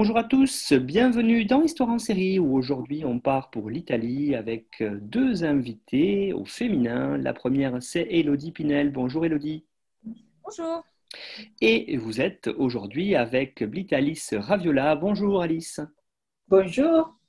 Bonjour à tous, bienvenue dans Histoire en série où aujourd'hui on part pour l'Italie avec euh, deux invités au féminin. La première c'est Elodie Pinel. Bonjour Elodie. Bonjour. Et vous êtes aujourd'hui avec Blitalis Raviola. Bonjour Alice. Bonjour.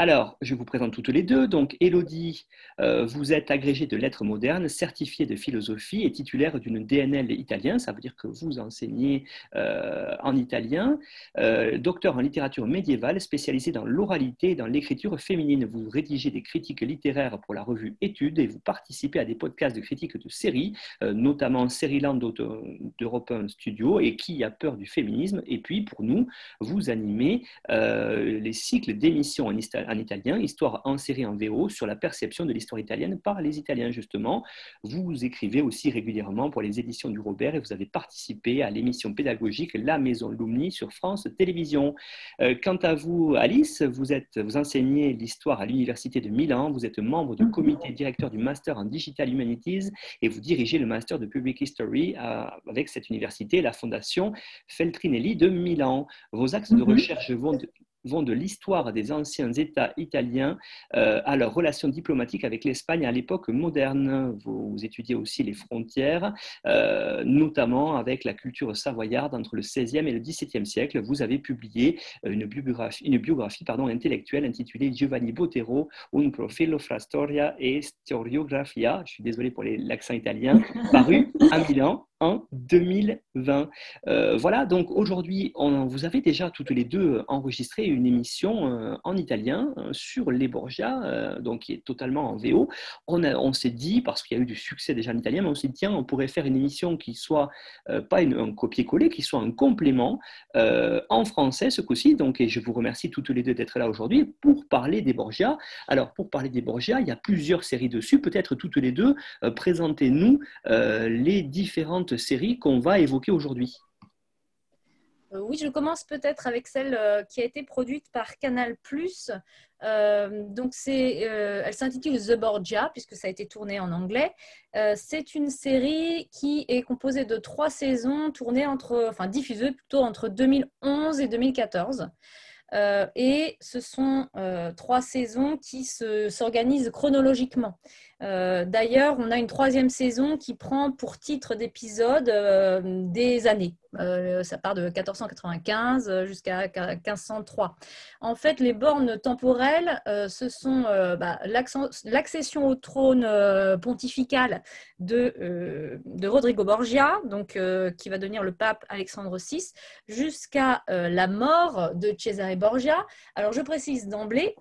Alors, je vous présente toutes les deux. Donc, Elodie, euh, vous êtes agrégée de lettres modernes, certifiée de philosophie et titulaire d'une DNL italien. Ça veut dire que vous enseignez euh, en italien. Euh, docteur en littérature médiévale, spécialisée dans l'oralité et dans l'écriture féminine. Vous rédigez des critiques littéraires pour la revue Études et vous participez à des podcasts de critiques de séries, notamment Seriland d'Europe 1 Studio et Qui a peur du féminisme. Et puis, pour nous, vous animez les cycles d'émissions en italien en italien, Histoire en série en VO sur la perception de l'histoire italienne par les Italiens, justement. Vous écrivez aussi régulièrement pour les éditions du Robert et vous avez participé à l'émission pédagogique La Maison Lumni sur France Télévisions. Euh, quant à vous, Alice, vous, êtes, vous enseignez l'histoire à l'Université de Milan, vous êtes membre du comité directeur du Master en Digital Humanities et vous dirigez le Master de Public History avec cette université, la Fondation Feltrinelli de Milan. Vos axes de mhm. recherche vont de, vont de l'histoire des anciens États italiens euh, à leurs relations diplomatiques avec l'Espagne à l'époque moderne. Vous, étudiez aussi les frontières, euh, notamment avec la culture savoyarde entre le XVIe et le XVIIe siècle. Vous avez publié une biographie, une biographie pardon, intellectuelle intitulée Giovanni Botero, Un profilo fra storia e storiografia, je suis désolé pour l'accent italien, paru à Milan en 2020. Euh, voilà, donc aujourd'hui, vous avez déjà toutes les deux enregistré une émission euh, en italien euh, sur les Borgia, donc qui est totalement en VO. On, on s'est dit, parce qu'il y a eu du succès déjà en italien, mais on s'est dit, tiens, on pourrait faire une émission qui soit pas un copier-coller, qui soit un complément en français ce coup-ci. Donc, et je vous remercie toutes les deux d'être là aujourd'hui pour parler des Borgia. Alors, pour parler des Borgia, il y a plusieurs séries dessus. Peut-être toutes les deux, présentez-nous les différentes série qu'on va évoquer aujourd'hui euh, oui, je commence peut-être avec celle euh, qui a été produite par Canal+. Euh, donc elle s'intitule The Borgia puisque ça a été tourné en anglais. c'est une série qui est composée de trois saisons tournées entre, enfin diffusées plutôt entre 2011 et 2014. et ce sont trois saisons qui s'organisent chronologiquement. Euh, d'ailleurs, on a une troisième saison qui prend pour titre d'épisode euh, des années. Euh, ça part de 1495 jusqu'à 1503. En fait, les bornes temporelles, ce sont bah, l'accession au trône pontifical de, Rodrigo Borgia, qui va devenir le pape Alexandre VI, jusqu'à la mort de Cesare Borgia. Alors, je précise d'emblée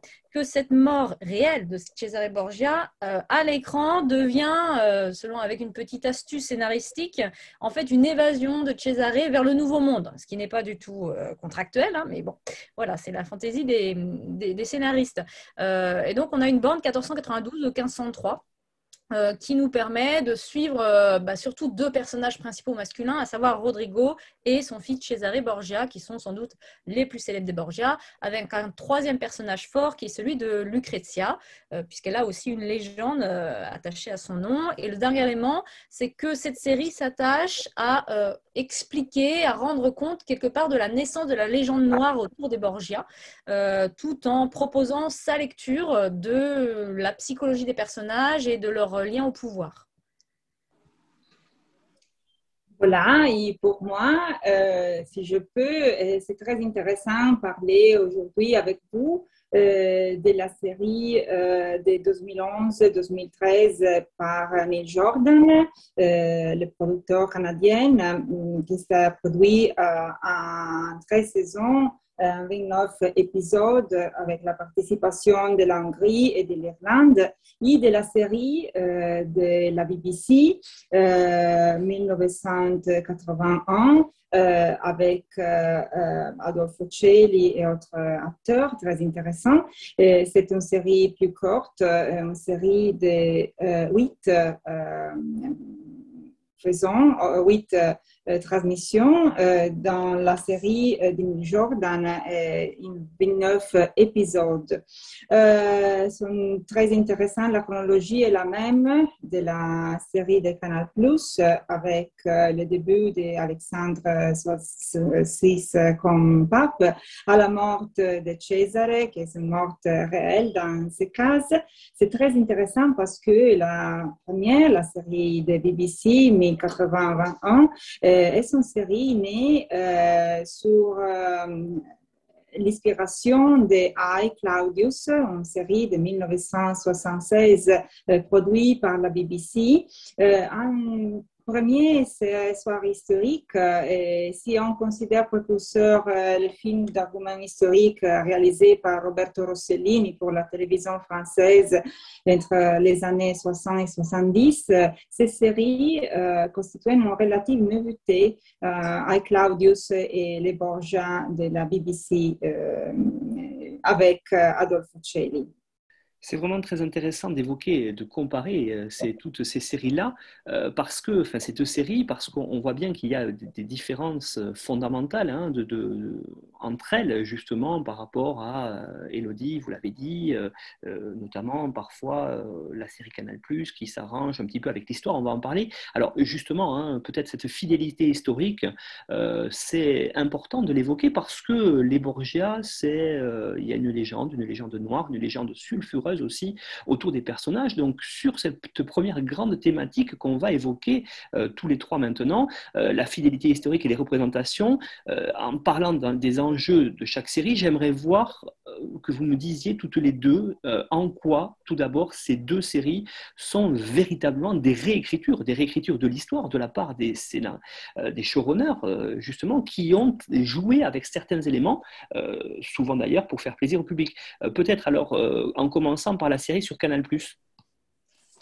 cette mort réelle de Cesare Borgia euh, à l'écran devient, euh, selon avec une petite astuce scénaristique, en fait une évasion de Cesare vers le Nouveau Monde, ce qui n'est pas du tout euh, contractuel, hein, mais bon, voilà, c'est la fantaisie des, scénaristes. et donc on a une bande 1492 ou 1503 euh, qui nous permet de suivre euh, bah, surtout deux personnages principaux masculins, à savoir Rodrigo et son fils Cesare Borgia, qui sont sans doute les plus célèbres des Borgia, avec un troisième personnage fort qui est celui de Lucrezia, euh, puisqu'elle a aussi une légende attachée à son nom. Et le dernier élément, c'est que cette série s'attache à expliquer, à rendre compte quelque part de la naissance de la légende noire autour des Borgia, tout en proposant sa lecture de la psychologie des personnages et de leur lien au pouvoir. Voilà, et pour moi, euh, si je peux, euh, c'est très intéressant de parler aujourd'hui avec vous euh, de la série de 2011-2013 par Neil Jordan, le producteur canadien, qui s'est produit en 13 saisons 29 épisodes avec la participation de la Hongrie et de l'Irlande et de la série de la BBC 1981 euh, avec euh, euh, Adolfo Celi et autres acteurs très intéressants. C'est une série plus courte, une série de huit faisons, huit euh, transmission euh, dans la série euh, d'une Jordan, 29 épisodes. sont très intéressants. La chronologie est la même de la série de Canal Plus avec le début d'Alexandre VI comme pape à la mort de Cesare, qui est une mort réelle dans ce cas. C'est très intéressant parce que la première, la série de BBC 1081, est une série née euh, sur euh, l'inspiration de I, Claudius, une série de 1976 euh, produite par la BBC. Premier, c'est l'histoire historique. Et si on considère précurseur euh, le film d'argument historique euh, réalisé par Roberto Rossellini pour la télévision française entre les années 60 et 70, cette série euh, constituait une relative nouveauté avec Claudius et les Borgia de la BBC avec Adolfo Celli. C'est vraiment très intéressant d'évoquer, de comparer euh, toutes ces séries-là, euh, parce que, enfin, ces deux séries, parce qu'on voit bien qu'il y a des, différences fondamentales hein, de, entre elles, justement, par rapport à Elodie, vous l'avez dit, euh, notamment parfois la série Canal, qui s'arrange un petit peu avec l'histoire, on va en parler. Alors, justement, hein, peut-être cette fidélité historique, c'est important de l'évoquer parce que les Borgia, c'est, il y a une légende, une légende noire, une légende sulfureuse aussi autour des personnages. Donc sur cette première grande thématique qu'on va évoquer euh, tous les trois maintenant, euh, la fidélité historique et les représentations, euh, en parlant des enjeux de chaque série, j'aimerais voir que vous me disiez toutes les deux en quoi, tout d'abord, ces deux séries sont véritablement des réécritures, des réécritures de l'histoire de la part des, des showrunners, justement, qui ont joué avec certains éléments, souvent d'ailleurs pour faire plaisir au public. Peut-être alors, en commençant par la série sur Canal+.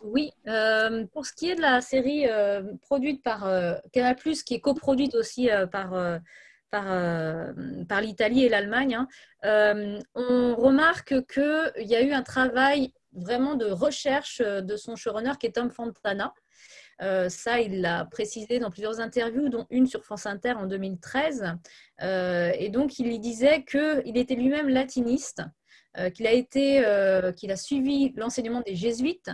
Oui, euh, pour ce qui est de la série euh, produite par euh, Canal+, qui est coproduite aussi par, par, par l'Italie et l'Allemagne, hein, on remarque qu'il y a eu un travail vraiment de recherche de son showrunner qui est Tom Fontana. ça, il l'a précisé dans plusieurs interviews, dont une sur France Inter en 2013. et donc, il y disait qu'il était lui-même latiniste euh, euh, qu'il a suivi l'enseignement des jésuites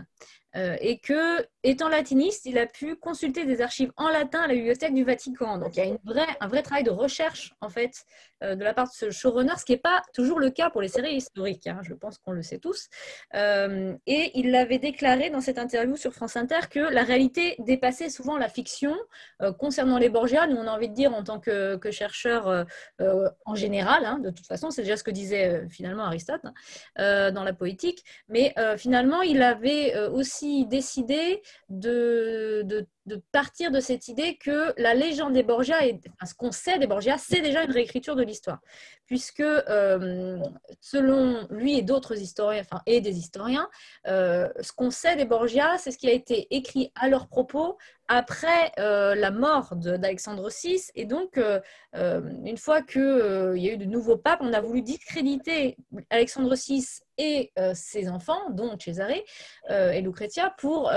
euh, et que, étant latiniste, il a pu consulter des archives en latin à la bibliothèque du Vatican. Donc, il y a une vraie, un vrai travail de recherche, en fait, euh, de la part de ce showrunner, ce qui n'est pas toujours le cas pour les séries historiques. Hein, je pense qu'on le sait tous. Euh, et il l'avait déclaré dans cette interview sur France Inter que la réalité dépassait souvent la fiction concernant les Borgia. Nous, on a envie de dire, en tant que, que chercheur en général, hein, de toute façon, c'est déjà ce que disait finalement Aristote hein, dans la poétique. Mais finalement, il avait aussi décidé de, de de partir de cette idée que la légende des Borgia, et, ce qu'on sait des Borgia, c'est déjà une réécriture de l'histoire. Puisque, euh, selon lui et d'autres historiens, enfin, et des historiens, euh, ce qu'on sait des Borgia, c'est ce qui a été écrit à leur propos après euh, la mort d'Alexandre VI. Et donc, une fois qu'il y a eu de nouveaux papes, on a voulu discréditer Alexandre VI et ses enfants, dont Cesare et Lucrezia, pour,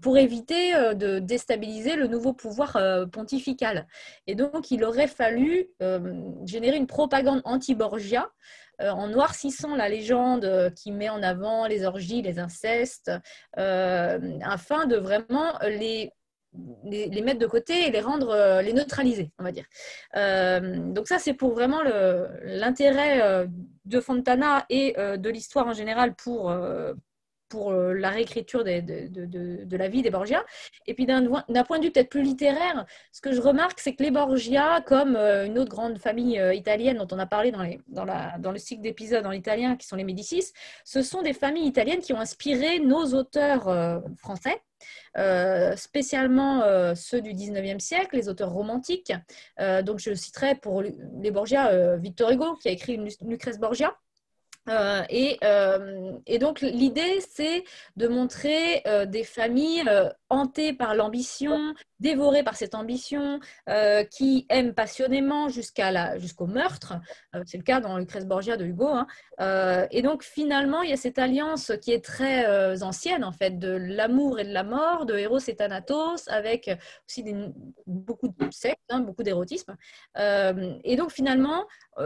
pour éviter de déstabiliser le nouveau pouvoir euh, pontifical. Et donc, il aurait fallu euh, générer une propagande anti-Borgia euh, en noircissant la légende qui met en avant les orgies, les incestes, afin de vraiment les les, mettre de côté et les rendre, les neutraliser, on va dire. donc ça, c'est pour vraiment l'intérêt de Fontana et de l'histoire en général pour, pour la réécriture de, la vie des Borgia. Et puis d'un point de vue peut-être plus littéraire, ce que je remarque, c'est que les Borgia, comme une autre grande famille italienne dont on a parlé dans, le cycle d'épisodes en italien, qui sont les Médicis, ce sont des familles italiennes qui ont inspiré nos auteurs français. Euh, spécialement euh, ceux du 19e siècle, les auteurs romantiques. Euh, donc je citerai pour les Borgia Victor Hugo qui a écrit Lucrèce Borgia. Et, et, donc l'idée, c'est de montrer des familles hantées par l'ambition, dévoré par cette ambition, euh, qui aime passionnément jusqu'à jusqu'au meurtre. Euh, c'est le cas dans Lucrèce Borgia de Hugo. Hein. Euh, et donc finalement, il y a cette alliance qui est très ancienne, en fait, de l'amour et de la mort, de Héros et Thanatos, avec aussi beaucoup de sexe, hein, beaucoup d'érotisme. et donc finalement,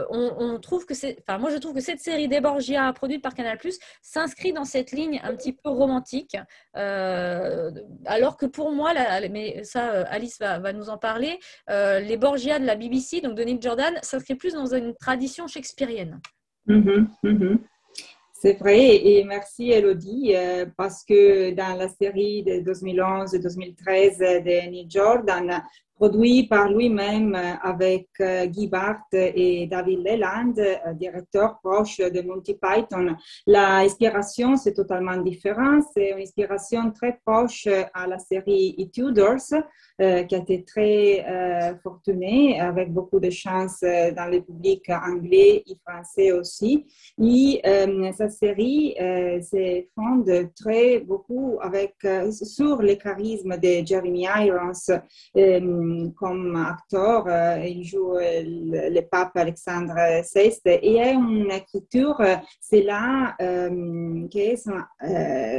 on, trouve que c'est, enfin moi je trouve que cette série des Borgia produite par Canal+ s'inscrit dans cette ligne un petit peu romantique, alors que pour moi, mais ça euh, Alice va, nous en parler, euh, les Borgia de la BBC, donc de Neil Jordan, s'inscrit plus dans une tradition shakespearienne. Mm-hmm, mm-hmm. C'est vrai, et merci Elodie, euh, parce que dans la série de 2011 et 2013 de Neil Jordan, produit par lui-même avec Guy Barth et David Leland, directeur proche de Monty Python. L'inspiration, c'est totalement différent. C'est une inspiration très proche à la série E. Tudors, euh, qui a été très euh, fortunée, avec beaucoup de chance euh, dans le public anglais et français aussi. Et cette série se fonde très beaucoup avec, sur le charisme de Jeremy Irons comme acteur. il joue le, pape Alexandre VI et il y a une écriture, c'est là est,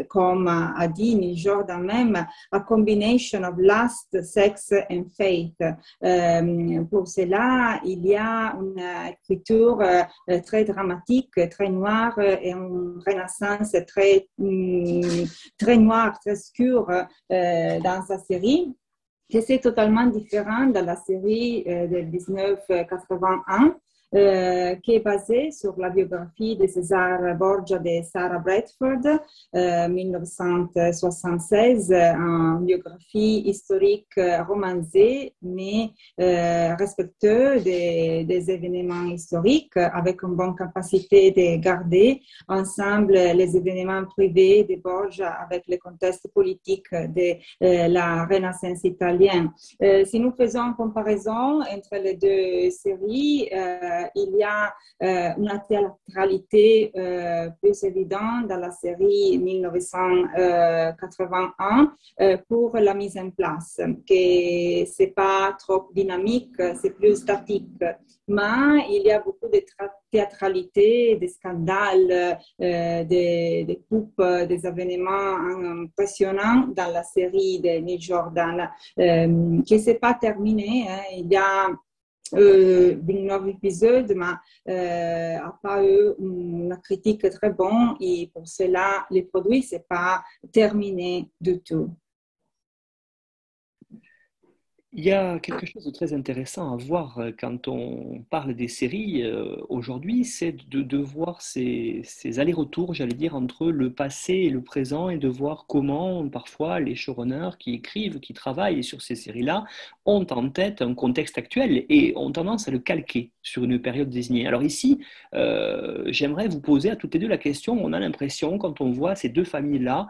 comme a dit Jordan même, a combination of lust, sexe and faith. Euh, pour cela, il y a une écriture euh, très dramatique, très noire et une renaissance très, mm, très noire, très obscure euh, dans sa série. C'est totalement différent de la série de 1981 qui est basé sur la biographie de César Borgia de Sarah Bradford, euh, 1976, une biographie historique romancée, mais euh, respectueuse des, événements historiques, avec une bonne capacité de garder ensemble les événements privés de Borgia avec le contexte politique de euh, la Renaissance italienne. Euh, si nous faisons une comparaison entre les deux séries, il y a euh, une théâtralité euh, plus évidente dans la série 1981 pour la mise en place, que c'est pas trop dynamique, c'est plus statique. Mais il y a beaucoup de théâtralité, des scandales, des, coupes, des événements impressionnants dans la série de Neil Jordan, euh, qui s'est pas terminé. Hein. Il y a euh, d'un nouveau épisode, mais a pas eu une critique très bonne et pour cela, les produits, c'est pas terminé du tout. Il y a quelque chose de très intéressant à voir euh, quand on parle des séries euh, aujourd'hui, c'est de, voir ces, allers-retours, j'allais dire, entre le passé et le présent et de voir comment parfois les showrunners qui écrivent, qui travaillent sur ces séries-là ont en tête un contexte actuel et ont tendance à le calquer sur une période désignée. Alors ici, euh, j'aimerais vous poser à toutes les deux la question, on a l'impression quand on voit ces deux familles-là,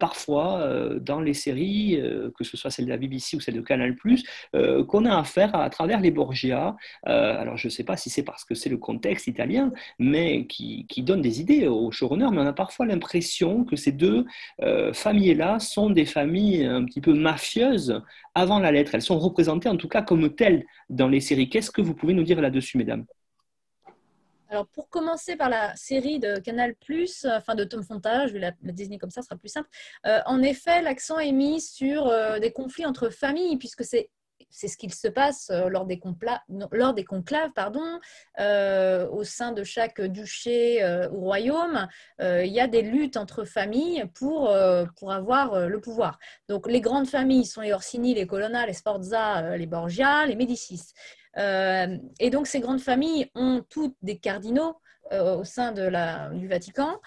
parfois dans les séries, que ce soit celle de la BBC ou celle de Canal ⁇ euh, qu'on a affaire à, travers les Borgia. Euh, alors je ne sais pas si c'est parce que c'est le contexte italien, mais qui, donne des idées aux showrunners, mais on a parfois l'impression que ces deux euh, familles-là sont des familles un petit peu mafieuses avant la lettre. Elles sont représentées en tout cas comme telles dans les séries. Qu'est-ce que vous pouvez nous dire là-dessus, mesdames? Alors, pour commencer par la série de Canal, enfin de Tom Fontana, je vais la, désigner comme ça, ce sera plus simple. en effet, l'accent est mis sur des conflits entre familles, puisque c'est c'est ce qu'il se passe euh, lors des, conclaves pardon, euh, au sein de chaque duché euh, ou royaume. il y a des luttes entre familles pour, pour avoir le pouvoir. Donc les grandes familles sont les Orsini, les Colonna, les Sforza, les Borgia, les Médicis. et donc ces grandes familles ont toutes des cardinaux au sein de la, du Vatican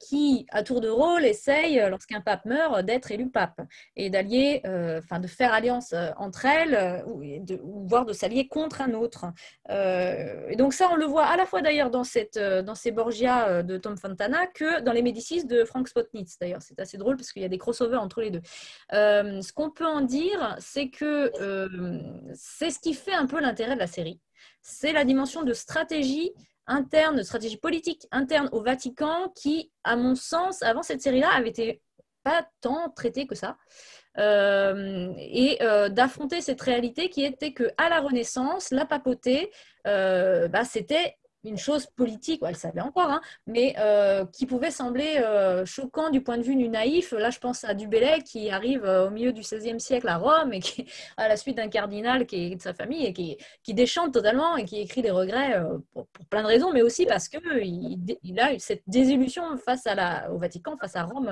qui, à tour de rôle, essaye, lorsqu'un pape meurt, d'être élu pape et d'allier, enfin de faire alliance entre elles, ou, voire de s'allier contre un autre. et donc ça, on le voit à la fois d'ailleurs dans, dans ces Borgia de Tom Fontana que dans les Médicis de Frank Spotnitz. D'ailleurs, c'est assez drôle parce qu'il y a des crossovers entre les deux. ce qu'on peut en dire, c'est que c'est ce qui fait un peu l'intérêt de la série. C'est la dimension de stratégie interne, stratégie politique interne au Vatican qui, à mon sens, avant cette série-là, avait été pas tant traitée que ça. Euh, et euh, d'affronter cette réalité qui était que à la Renaissance, la papauté, euh, bah, c'était une chose politique, elle savait encore, hein, mais euh, qui pouvait sembler euh, choquant du point de vue du naïf. Là, je pense à Dubélé qui arrive euh, au milieu du XVIe siècle à Rome et qui, à la suite d'un cardinal qui est de sa famille et qui, qui déchante totalement et qui écrit des regrets pour, plein de raisons, mais aussi parce qu'il il a eu cette désillusion face à la, au Vatican, face à Rome,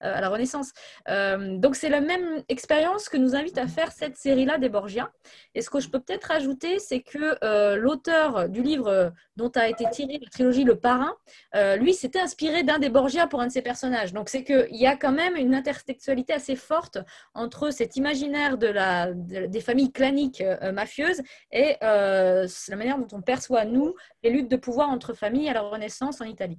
à la Renaissance. donc, c'est la même expérience que nous invite à faire cette série-là des Borgia. Et ce que je peux peut-être ajouter, c'est que l'auteur du livre dont a été tirée la trilogie Le Parrain, euh, lui s'était inspiré d'un des Borgia pour un de ses personnages. Donc c'est qu'il y a quand même une intertextualité assez forte entre cet imaginaire de la, des familles claniques euh, mafieuses et euh, la manière dont on perçoit, nous, les luttes de pouvoir entre familles à la Renaissance en Italie.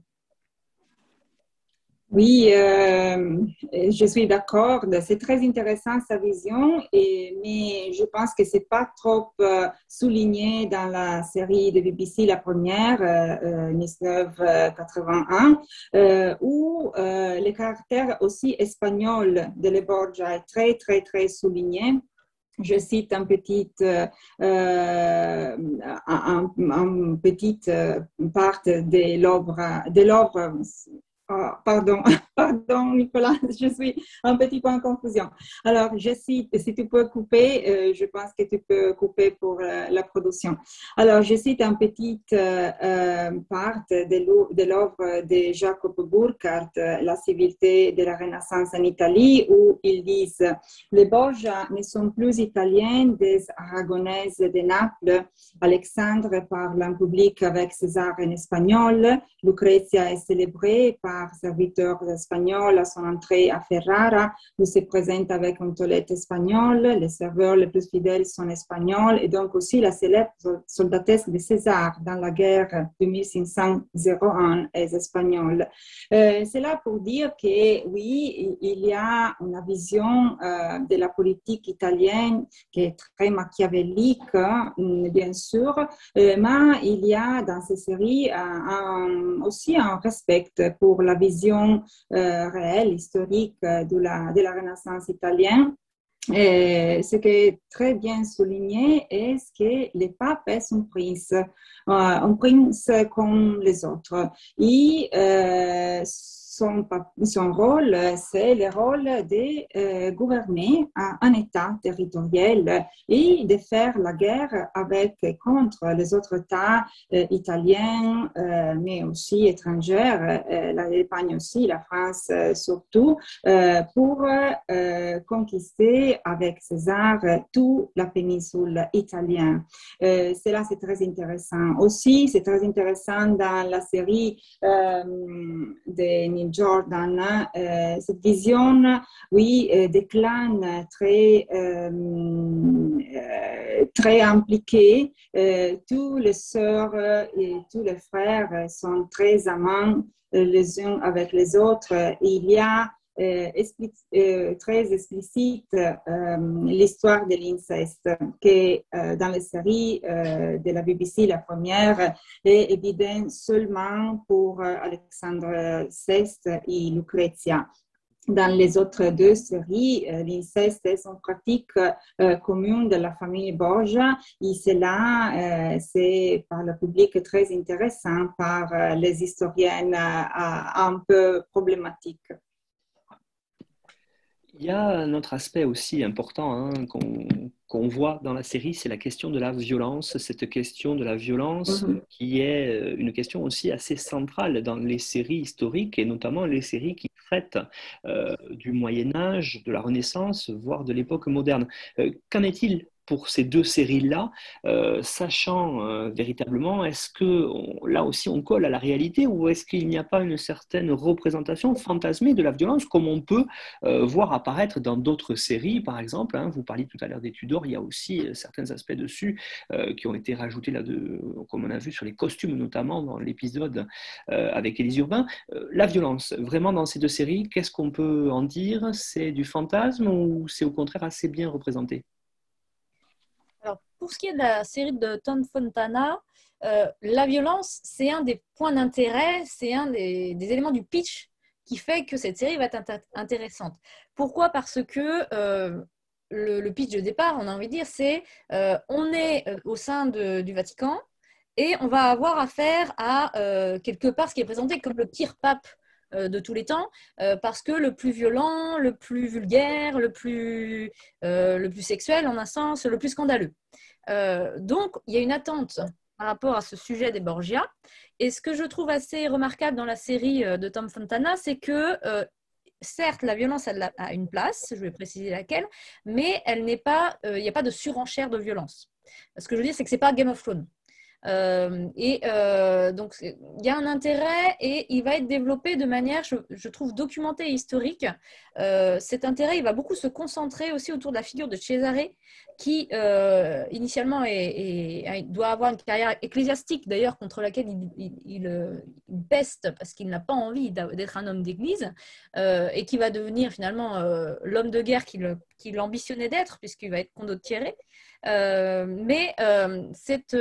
Oui, euh, je suis d'accord. C'est très intéressant sa vision, mais je pense que c'est pas trop euh, souligné dans la série de BBC, la première, euh, 1981, euh, où le caractère aussi espagnol de Le Borgia est très, très, très souligné je cite un petit, un, petite part de l'œuvre, de l'œuvre ah, pardon, pardon Nicolas, je suis un petit peu en confusion. Alors, je cite, si tu peux couper, euh, je pense que tu peux couper pour euh, la production. Alors, je cite un petit euh, part de l'œuvre de Jacob Burckhardt, La civilité de la Renaissance en Italie, où ils disent Les Borgia ne sont plus italiens des Aragonaises de Naples. Alexandre parle en public avec César en espagnol. Lucrezia est célébrée par serviteur espagnol à son entrée à Ferrara, où se présente avec une toilette espagnole. Les serveurs les plus fidèles sont espagnols et donc aussi la célèbre soldatesse de César dans la guerre de 1501 est espagnole. Euh, c'est là pour dire que oui, il y a une vision euh, de la politique italienne qui est très machiavélique, hein, bien sûr, euh, mais il y a dans ces séries aussi un respect pour la vision euh, réelle, historique euh, de la, de la Renaissance italienne. Ce qui est très bien souligné est que le pape est un prince, euh, un prince comme les autres. Et son, son rôle, c'est le rôle de euh, gouverner un, État territorial et de faire la guerre avec, contre les autres États euh, italiens, euh, mais aussi étrangers, l'Espagne aussi, la France surtout, pour conquister avec César toute la péninsule italienne. cela, c'est très intéressant. Aussi, c'est très intéressant dans la série de Jordan, euh, cette vision, oui, euh, des clans très, euh, très impliqués. tous les sœurs et tous les frères sont très amants les uns avec les autres. Il y a euh, euh, très explicite euh, l'histoire de l'inceste, qui dans la série de la BBC, la première, est évidente seulement pour Alexandre VI et Lucrezia. Dans les autres deux séries, l'inceste est une pratique commune de la famille Borgia et cela, c'est par le public très intéressant, par les historiennes un peu problématiques. Il y a un autre aspect aussi important hein, qu'on voit dans la série, c'est la question de la violence, cette question de la violence mhm. qui est euh, une question aussi assez centrale dans les séries historiques et notamment les séries qui traitent euh, du Moyen Âge, de la Renaissance, voire de l'époque moderne. Euh, qu'en est-il pour ces deux séries-là, euh, sachant euh, véritablement, est-ce que là aussi on colle à la réalité ou est-ce qu'il n'y a pas une certaine représentation fantasmée de la violence comme on peut euh, voir apparaître dans d'autres séries, par exemple hein, Vous parliez tout à l'heure des Tudors, il y a aussi certains aspects dessus qui ont été rajoutés là, comme on a vu sur les costumes notamment dans l'épisode avec Élise Urbain. la violence, vraiment dans ces deux séries, qu'est-ce qu'on peut en dire? C'est du fantasme ou c'est au contraire assez bien représenté? Pour ce qui est de la série de Tom Fontana, euh, la violence, c'est un des points d'intérêt, c'est un des, éléments du pitch qui fait que cette série va être intéressante. Pourquoi? Parce que euh, le, pitch de départ, on a envie de dire, c'est euh, on est au sein du Vatican et on va avoir affaire à quelque part ce qui est présenté comme le pire pape de tous les temps, parce que le plus violent, le plus vulgaire, le plus, le plus sexuel en un sens, le plus scandaleux. Donc, il y a une attente par rapport à ce sujet des Borgia. Et ce que je trouve assez remarquable dans la série de Tom Fontana, c'est que certes, la violence a une place, je vais préciser laquelle, mais elle n'est pas, il n'y a pas de surenchère de violence. Ce que je veux dire, c'est que ce n'est pas Game of Thrones. Euh, et euh, donc, il y a un intérêt et il va être développé de manière, je, trouve, documentée et historique. Euh, cet intérêt, il va beaucoup se concentrer aussi autour de la figure de Cesare, qui initialement doit avoir une carrière ecclésiastique, d'ailleurs, contre laquelle il, il, peste parce qu'il n'a pas envie d'être un homme d'église, et qui va devenir finalement l'homme de guerre qu'il ambitionnait d'être, puisqu'il va être condottiere. Mais cette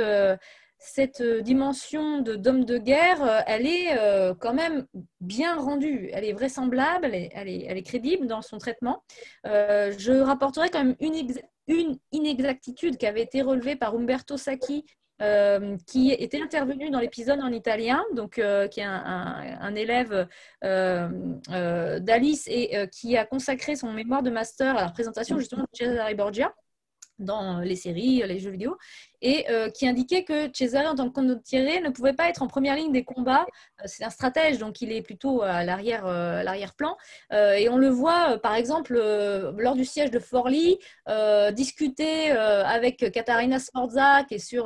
cette euh, dimension d'homme de, guerre, euh, elle est euh, quand même bien rendue. Elle est vraisemblable, elle est, crédible dans son traitement. je rapporterai quand même une, inexactitude qui avait été relevée par Umberto Sacchi, qui était intervenu dans l'épisode en italien, donc qui est un, élève d'Alice et qui a consacré son mémoire de master à la présentation justement de Cesare Borgia dans les séries, les jeux vidéo, et euh, qui indiquait que Cesare, en tant que condottiere, ne pouvait pas être en première ligne des combats. Euh, c'est un stratège, donc il est plutôt à euh, l'arrière-plan. et on le voit, par exemple, lors du siège de Forlì, discuter avec Katharina Sforza, qui est sur,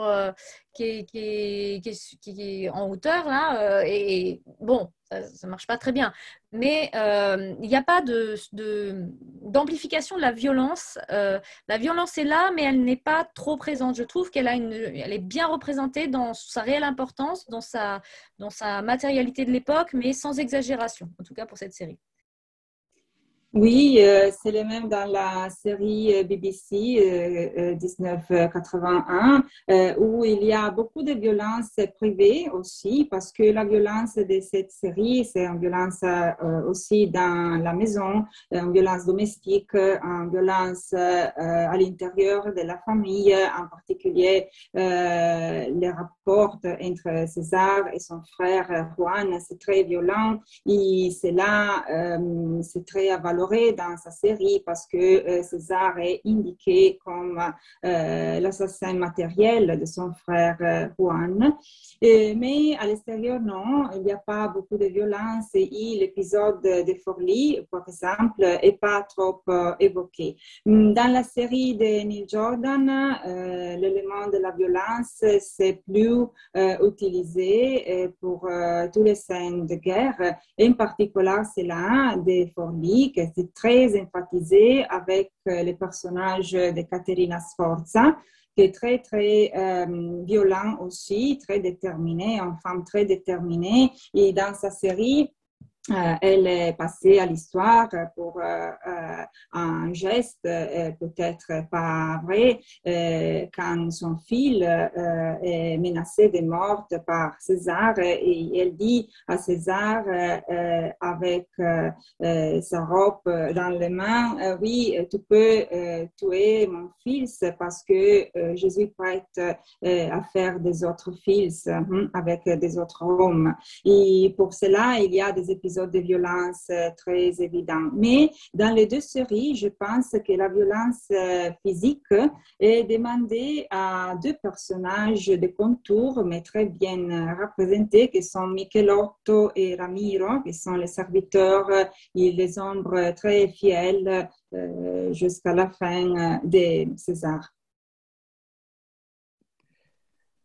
qui qui, qui, est, en hauteur là. et bon, ça ne marche pas très bien. Mais il n'y a pas d'amplification de, de, la violence. La violence est là, mais elle n'est pas trop présente. Je trouve qu'elle elle est bien représentée dans sa réelle importance, dans sa, matérialité de l'époque, mais sans exagération, en tout cas pour cette série. Oui, euh, c'est le même dans la série euh, BBC 1981, euh, où il y a beaucoup de violences privées aussi, parce que la violence de cette série, c'est une violence aussi dans la maison, une violence domestique, une violence à l'intérieur de la famille, en particulier les rapports entre César et son frère Juan, c'est très violent, et c'est là, c'est très dans sa série parce que euh, César est indiqué comme euh, l'assassin matériel de son frère euh, Juan. mais à l'extérieur, non, il n'y a pas beaucoup de violence et l'épisode de Forlì, par exemple, n'est pas trop évoqué. Dans la série de Neil Jordan, l'élément de la violence, c'est plus utilisé pour tous les scènes de guerre. En particulier, c'est là de Forlì, que c'est très empathisé avec euh, les personnages de Caterina Sforza, qui est très, très euh, violent aussi, très déterminée, une femme très déterminée. Et dans sa série, euh, elle est passée à l'histoire pour euh, euh, un geste peut-être pas vrai quand son fils est menacé de mort par César. Et elle dit à César avec sa robe dans les mains oui tu peux tuer mon fils parce que je suis prête à faire des autres fils hein, avec des autres hommes et pour cela il y a des épisodes de violence euh, très évidents. Mais dans les deux séries, je pense que la violence euh, physique est demandée à deux personnages de contour, mais très bien représentés, qui sont Michelotto et Ramiro, qui sont les serviteurs et les ombres très euh, jusqu'à la fin de César.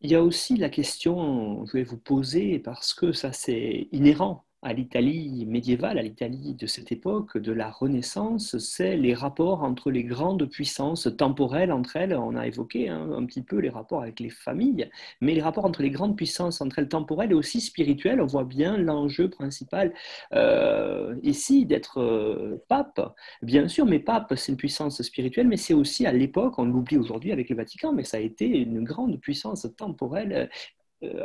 Il y a aussi la question, je vais vous poser, parce que ça c'est inhérent à l'Italie médiévale, à l'Italie de cette époque, de la Renaissance, c'est les rapports entre les grandes puissances temporelles entre elles. On a évoqué hein, un petit peu les rapports avec les familles, mais les rapports entre les grandes puissances entre elles temporelles et aussi spirituelles. On voit bien l'enjeu principal euh, ici d'être euh, pape, bien sûr, mais pape, c'est une puissance spirituelle, mais c'est aussi à l'époque, on l'oublie aujourd'hui avec le Vatican, mais ça a été une grande puissance temporelle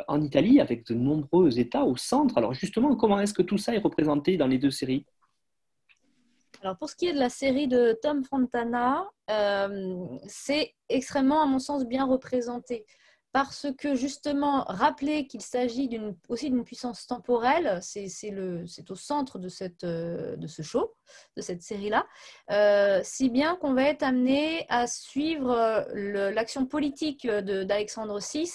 en Italie avec de nombreux États au centre. Alors justement, comment est-ce que tout ça est représenté dans les deux séries? Alors pour ce qui est de la série de Tom Fontana, euh, c'est extrêmement, à mon sens, bien représenté parce que justement, rappeler qu'il s'agit aussi d'une puissance temporelle, c'est au centre euh, de ce show, de cette série-là, euh, si bien qu'on va être amené à suivre euh, l'action politique d'Alexandre VI,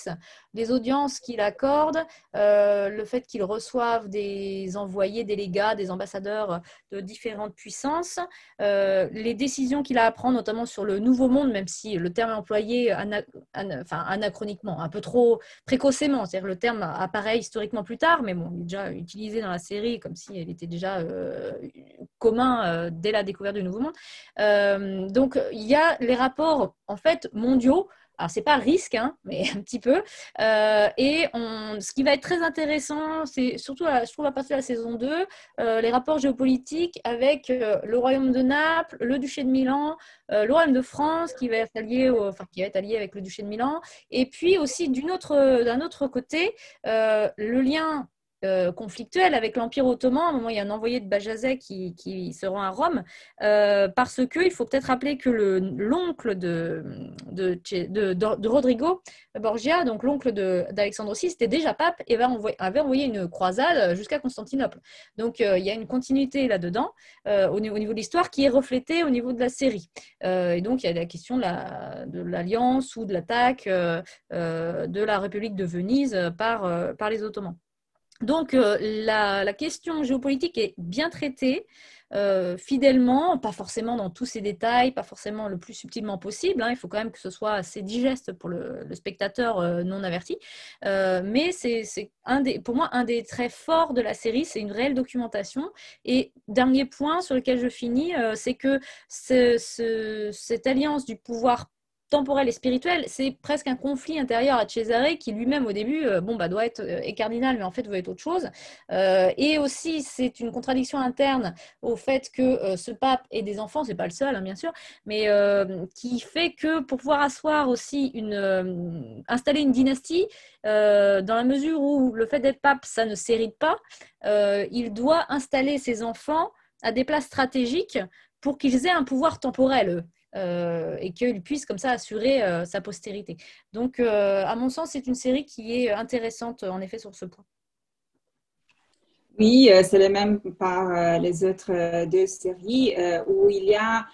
les audiences qu'il accorde, le fait qu'il reçoive des envoyés délégats, des ambassadeurs de différentes puissances, les décisions qu'il a à prendre, notamment sur le nouveau monde, même si le terme est employé enfin, anachroniquement un peu trop précocement. C'est-à-dire le terme apparaît historiquement plus tard, mais bon, il est déjà utilisé dans la série comme si elle était déjà euh, commun euh, dès la découverte du Nouveau Monde. Euh, donc il y a les rapports en fait mondiaux alors, c'est pas risque, hein, mais un petit peu. Euh, et ce qui va être très intéressant, c'est surtout, je trouve, à partir de la saison 2, euh, les rapports géopolitiques avec euh, le royaume de Naples, le duché de Milan, le royaume de France, qui va être allié, enfin, qui va être allié avec le duché de Milan. Et puis aussi, d'un autre côté, le lien euh, conflictuel avec l'Empire ottoman. À un moment, il y a un envoyé de Bajazet qui, se rend à Rome, euh, parce qu'il faut peut-être rappeler que l'oncle de, de, Rodrigo Borgia, donc l'oncle d'Alexandre VI, était déjà pape et avait envoyé une croisade jusqu'à Constantinople. Donc euh, il y a une continuité là-dedans, au, niveau de l'histoire, qui est reflétée au niveau de la série. et donc il y a la question de l'alliance ou de l'attaque de la République de Venise par les Ottomans. Donc euh, la, question géopolitique est bien traitée, euh, fidèlement, pas forcément dans tous ses détails, pas forcément le plus subtilement possible. Hein. il faut quand même que ce soit assez digeste pour le, spectateur euh, non averti. mais c'est pour moi un des traits forts de la série, c'est une réelle documentation. Et dernier point sur lequel je finis, c'est que cette alliance du pouvoir temporel et spirituel, c'est presque un conflit intérieur à Cesare qui lui-même au début, euh, bon, bah, doit être euh, cardinal, mais en fait veut être autre chose. Euh, et aussi, c'est une contradiction interne au fait que ce pape ait des enfants, c'est pas le seul, hein, bien sûr, mais qui fait que pour pouvoir asseoir aussi une, installer une dynastie, dans la mesure où le fait d'être pape, ça ne s'hérite pas, il doit installer ses enfants à des places stratégiques pour qu'ils aient un pouvoir temporel. Euh, et qu'il puisse comme ça assurer euh, sa postérité. Donc, euh, à mon sens, c'est une série qui est intéressante en effet sur ce point. Oui, euh, c'est le même par euh, les autres euh, deux séries où il y a,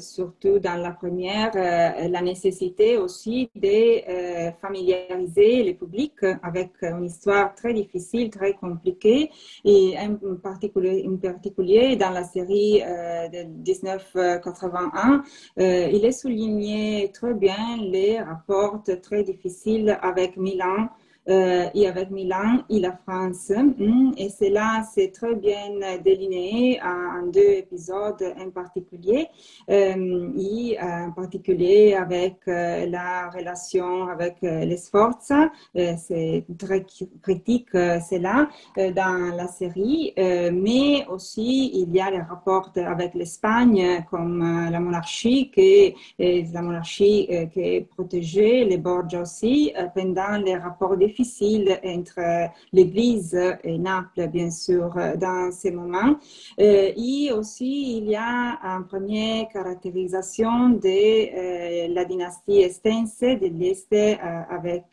surtout dans la première, la nécessité aussi de familiariser le public avec une histoire très difficile, très compliquée. Et en particulier, particulier dans la série de 1981, il est souligné très bien les rapports très difficiles avec Milan et avec Milan et la France. Mm, et cela, c'est très bien déliminé en deux épisodes en particulier, euh, et en particulier avec euh, la relation avec les Sforza. c'est très critique cela dans la série, mais aussi il y a les rapports avec l'Espagne comme la monarchie, qui la monarchie qui est protégée, les Borgia aussi, pendant les rapports des difficile entre l'Église et Naples, bien sûr, dans ces moments. Euh, et aussi, il y a une première caractérisation de euh, la dynastie estense de l'Est euh, avec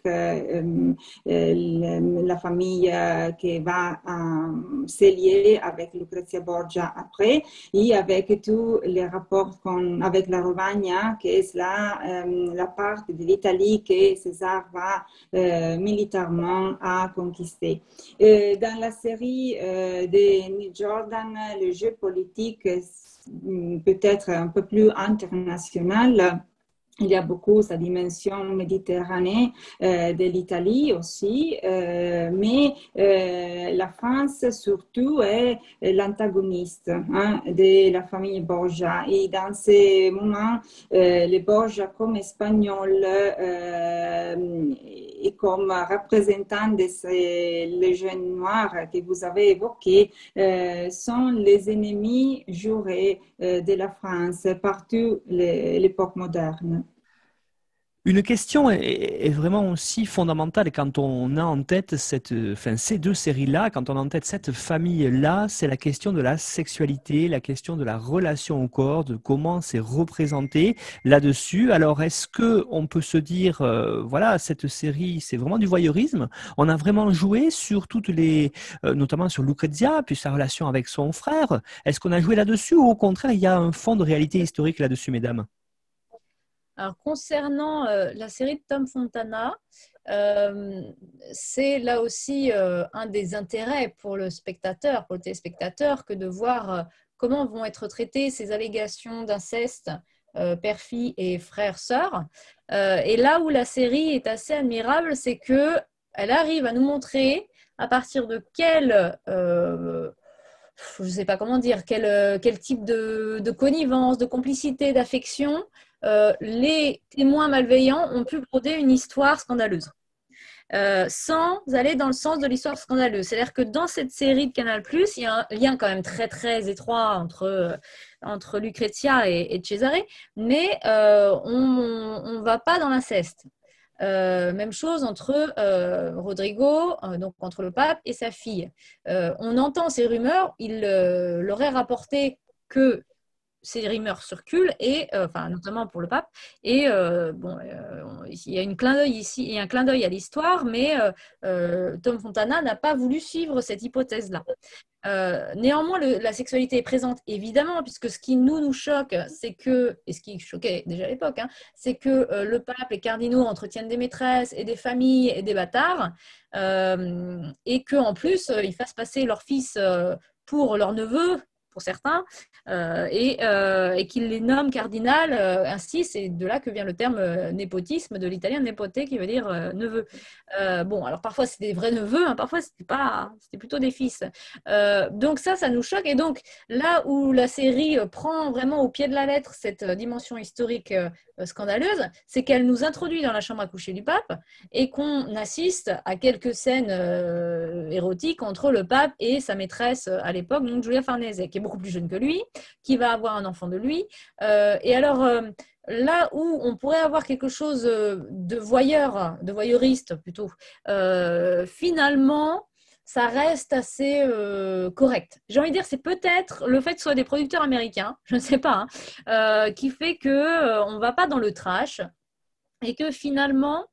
la famille qui va s'allier avec Lucrezia Borgia après, et avec tous les rapports avec la Romagna, qui est la, la part de l'Italie que César va à conquister. Euh, dans la série euh, de Jordan, le jeu politique peut être un peu plus international il y a beaucoup sa dimension méditerranée euh, de l'Italie aussi, euh, mais euh, la France surtout est l'antagoniste hein, de la famille Borgia. Et dans ces moments, les Borgia comme espagnols et comme représentants de ces légendes noires que vous avez évoquées sont les ennemis jurés de la France partout l'époque moderne. Une question est, vraiment aussi fondamentale quand on a en tête cette, enfin, ces deux séries-là, quand on a en tête cette famille-là, c'est la question de la sexualité, la question de la relation au corps, de comment c'est représenté là-dessus. Alors, est-ce que on peut se dire, euh, voilà, cette série, c'est vraiment du voyeurisme? On a vraiment joué sur toutes les, euh, notamment sur Lucrezia, puis sa relation avec son frère. Est-ce qu'on a joué là-dessus ou au contraire, il y a un fond de réalité historique là-dessus, mesdames? Alors, concernant euh, la série de Tom Fontana, euh, c'est là aussi euh, un des intérêts pour le spectateur, pour le téléspectateur, que de voir comment vont être traitées ces allégations d'inceste père-fille et frère-sœur. et là où la série est assez admirable, c'est que elle arrive à nous montrer à partir de quel je ne sais pas comment dire, quel, quel type de, de, connivence, de complicité, d'affection euh, les témoins malveillants ont pu broder une histoire scandaleuse. Euh, sans aller dans le sens de l'histoire scandaleuse. C'est-à-dire que dans cette série de Canal+, il y a un lien quand même très très étroit entre, euh, entre Lucrezia et, Cesare, mais on ne va pas dans l'inceste. même chose entre Rodrigo, donc entre le pape et sa fille. on entend ces rumeurs, il leur est rapporté que ces rumeurs circulent, et, euh, enfin, notamment pour le pape. Et euh, bon, euh, il y a une clin d'œil ici, et un clin d'œil à l'histoire, mais Tom Fontana n'a pas voulu suivre cette hypothèse-là. néanmoins, la sexualité est présente, évidemment, puisque ce qui nous, nous choque, c'est que, et ce qui choquait déjà à l'époque, hein, c'est que le pape, les cardinaux entretiennent des maîtresses et des familles et des bâtards, et qu'en plus, ils fassent passer leur fils pour leur neveu, pour certains, euh, et, euh, et qu'il les nomme cardinal euh, ainsi. C'est de là que vient le terme népotisme, de l'italien népoté, qui veut dire neveu. bon, alors parfois c'était des vrais neveux, hein, parfois c'était pas, c'était plutôt des fils. donc ça, ça nous choque. Et donc là où la série prend vraiment au pied de la lettre cette dimension historique scandaleuse, c'est qu'elle nous introduit dans la chambre à coucher du pape et qu'on assiste à quelques scènes érotiques entre le pape et sa maîtresse à l'époque, donc Giulia Farnese, qui beaucoup plus jeune que lui, qui va avoir un enfant de lui. Euh, et alors, euh, là où on pourrait avoir quelque chose euh, de voyeur, de voyeuriste plutôt, finalement, ça reste assez correct. J'ai envie de dire, c'est peut-être le fait que ce soit des producteurs américains, je ne sais pas, hein, qui fait que on va pas dans le trash et que finalement,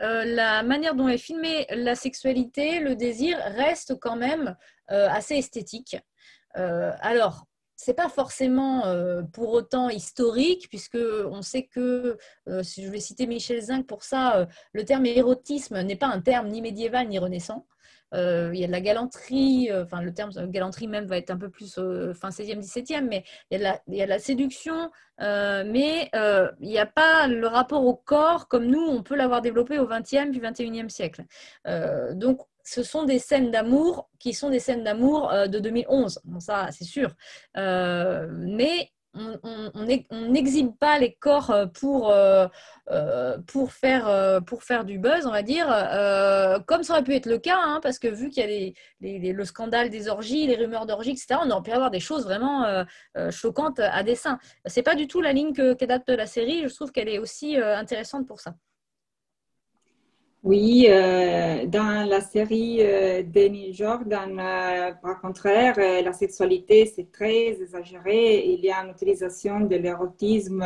la manière dont est filmée la sexualité, le désir reste quand même assez esthétique. Euh, alors, c'est pas forcément euh, pour autant historique, puisque on sait que, euh, si je vais citer Michel Zinc pour ça, le terme érotisme n'est pas un terme ni médiéval ni renaissant. il y a de la galanterie, enfin le terme galanterie même va être un peu plus fin 16e, 17e, mais il y a de la, la séduction, mais il n'y a pas le rapport au corps comme nous, on peut l'avoir développé au 20e puis 21e siècle. donc ce sont des scènes d'amour qui sont des scènes d'amour euh, de 2011. Bon, ça, c'est sûr. Euh, mais on n'exhibe pas les corps euh, pour, pour, faire, pour faire du buzz, on va dire, comme ça aurait pu être le cas, hein, parce que vu qu'il y a le scandale des orgies, les rumeurs d'orgies, etc., on aurait pu avoir des choses vraiment choquantes à dessein. C'est pas du tout la ligne date de la série, je trouve qu'elle est aussi intéressante pour ça. Oui, euh, dans la série euh, Jordan, euh, par contraire, euh, la sexualité, c'est très exagéré. Il y a une utilisation de l'érotisme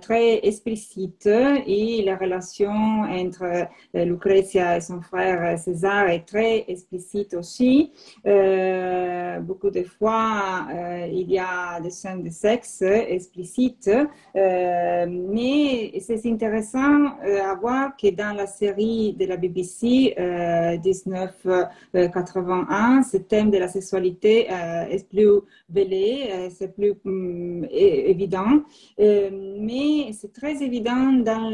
très explicite et la relation entre Lucrezia et son frère César est très explicite aussi. beaucoup de fois, il y a des scènes de sexe explicites, mais c'est intéressant à voir que dans la série, de la BBC 1981. Ce thème de la sexualité est plus velé, c'est plus hum, évident, mais c'est très évident dans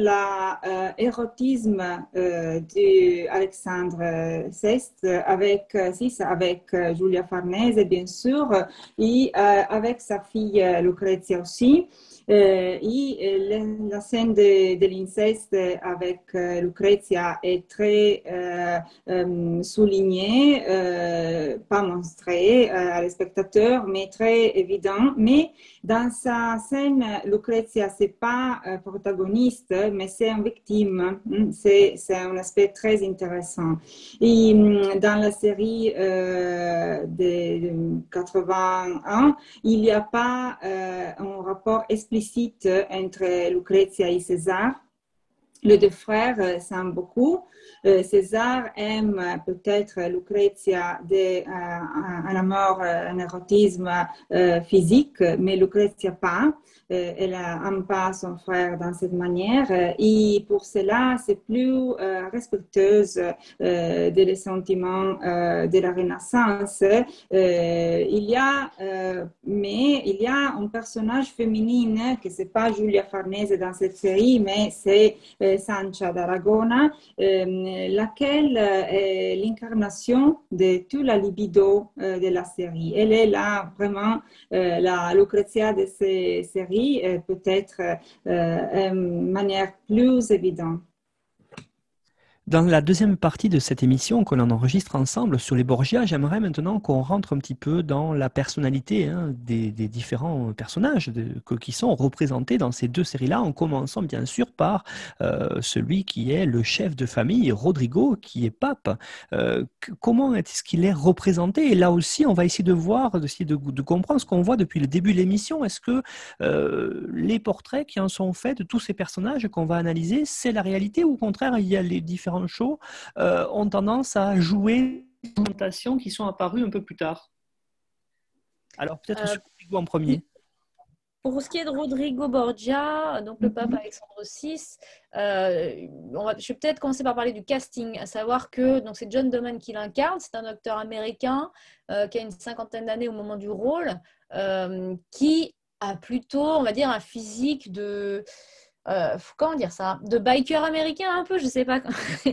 l'érotisme d'Alexandre VI avec, avec Julia Farnese, bien sûr, et avec sa fille Lucrezia aussi. Euh, et euh, la scène de, l'inceste avec euh, Lucrezia est très soulignée, pas montrée à les spectateurs, mais très évident. Mais dans sa scène, Lucrezia, c'est pas protagoniste, mais c'est une victime. Hmm, c'est, un aspect très intéressant. Et hmm, dans la série de 81, il n'y a pas un rapport explicite entre Lucrezia et César. Les deux frères s'aiment beaucoup. Euh, César aime peut-être Lucrezia de, euh, un amour, un érotisme euh, physique, mais Lucrezia pas. elle n'aime pas son frère dans cette manière et pour cela, c'est plus respectueuse des sentiments de la Renaissance. il y a, mais il y a un personnage féminin que c'est pas Giulia Farnese dans cette série, mais c'est Sancha d'Aragona laquelle est l'incarnation de toute la libido euh, de la série. Elle est là vraiment euh, la Lucrezia de ces séries, peut-être euh, une manière plus évidente. Dans la deuxième partie de cette émission qu'on en enregistre ensemble sur les Borgia, j'aimerais maintenant qu'on rentre un petit peu dans la personnalité hein, des, différents personnages qui sont représentés dans ces deux séries-là, en commençant bien sûr par euh, celui qui est le chef de famille, Rodrigo, qui est pape. Euh, comment est-ce qu'il est représenté? Et là aussi, on va essayer de voir, d'essayer de, comprendre ce qu'on voit depuis le début de l'émission. Est-ce que euh, les portraits qui en sont faits de tous ces personnages qu'on va analyser, c'est la réalité ou au contraire, il y a les différents show euh, ont tendance à jouer des présentations qui sont apparues un peu plus tard. Alors peut-être euh, Rodrigo en premier. Pour ce qui est de Rodrigo Borgia, donc le pape Alexandre VI, euh, on va, je vais peut-être commencer par parler du casting, à savoir que donc c'est John Doman qui l'incarne, c'est un docteur américain qui a une cinquantaine d'années au moment du rôle, qui a plutôt, on va dire, un physique de euh, comment dire ça, de biker américain un peu, je sais pas,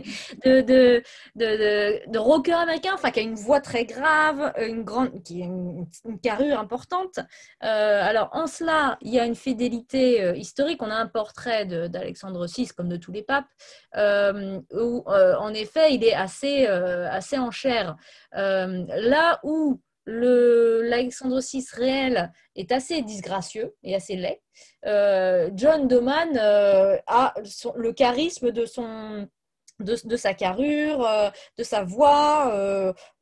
de, de, de, de, rocker américain, enfin qui a une voix très grave, une grande, qui a une, carrure importante. Euh, alors en cela, il y a une fidélité euh, historique. On a un portrait d'Alexandre VI comme de tous les papes, où en effet il est assez, assez en chair. là où l'Alexandre VI réel est assez disgracieux et assez laid. Euh, John Doman euh, a le charisme de son de, sa carrure, euh, de sa voix.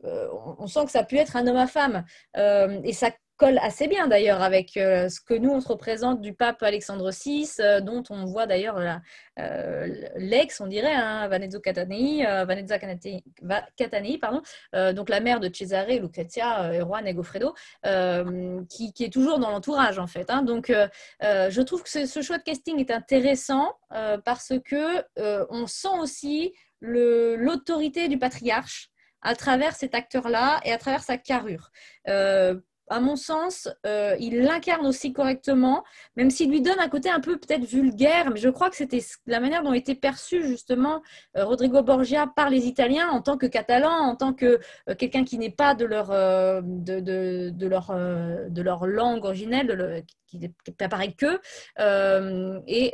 on, sent que ça a pu être un homme à femme. et ça colle assez bien d'ailleurs avec euh, ce que nous on se représente du pape Alexandre VI, euh, dont on voit d'ailleurs euh, l'ex, on dirait, hein, Vanezzo Catanei, Vanezza Catanei, pardon, donc la mère de Cesare, Lucrezia, et Juan et Goffredo, qui, est toujours dans l'entourage en fait. Hein. donc je trouve que ce, ce, choix de casting est intéressant parce que on sent aussi l'autorité du patriarche à travers cet acteur-là et à travers sa carrure à mon sens, euh, il l'incarne aussi correctement, même s'il lui donne un côté un peu peut-être vulgaire, mais je crois que c'était la manière dont était perçu justement euh, Rodrigo Borgia par les Italiens en tant que catalan, en tant que euh, quelqu'un qui n'est pas de leur, de, leur, de leur langue originelle, qui n'apparaît que, et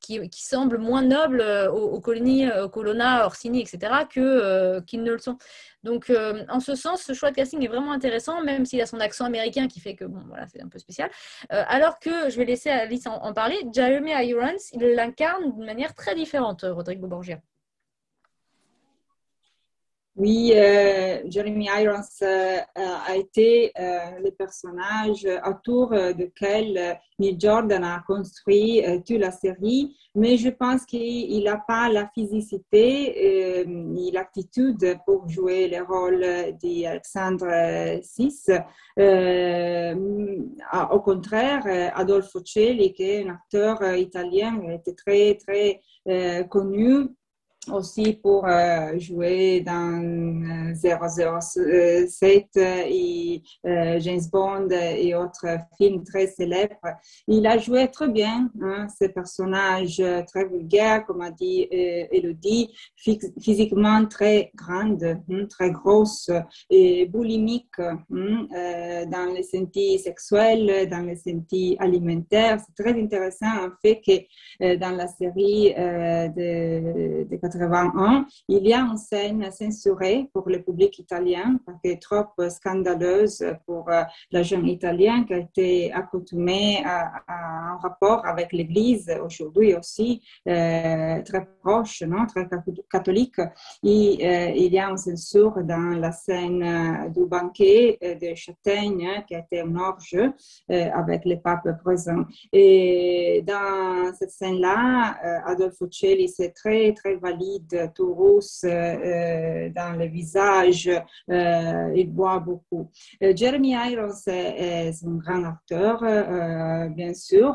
qui, qui, semble moins noble aux, aux colonies, aux colonna, Orsini, etc., que, qu'ils ne le sont. Donc, euh, en ce sens, ce choix de casting est vraiment intéressant, même s'il a son accent américain qui fait que, bon, voilà, c'est un peu spécial. Euh, alors que, je vais laisser Alice en, parler, Jeremy Irons, il l'incarne d'une manière très différente, Rodrigo Borgia. Oui, euh, Jeremy Irons euh, a été euh, le personnage autour duquel Neil Jordan a construit toute la série, mais je pense qu'il n'a pas la physicité ni l'attitude pour jouer le rôle d'Alexandre VI. au contraire, Adolfo Celli, qui est un acteur italien, était très, très connu aussi pour euh, jouer dans 007 euh, et euh, James Bond et autres films très célèbres. Il a joué très bien hein, ce personnage très vulgaire, comme a dit Elodie, physiquement très grande, hein, très grosse et boulimique hein, dans les sentiers sexuels, dans les sentiers alimentaires. C'est très intéressant en fait que dans la série de, de il y a une scène censurée pour le public italien parce est trop scandaleuse pour euh, la jeune italienne qui a été accoutumée à, un rapport avec l'Église aujourd'hui aussi euh, très proche, très catholique. Et, euh, il y a une censure dans la scène du banquet de Châtaigne qui a été un orge avec le pape présent. Et dans cette scène-là, Adolfo Celli, c'est très, très valide tout rousse euh, dans le visage, euh, il boit beaucoup. Euh, Jeremy Irons est, un grand acteur, bien sûr.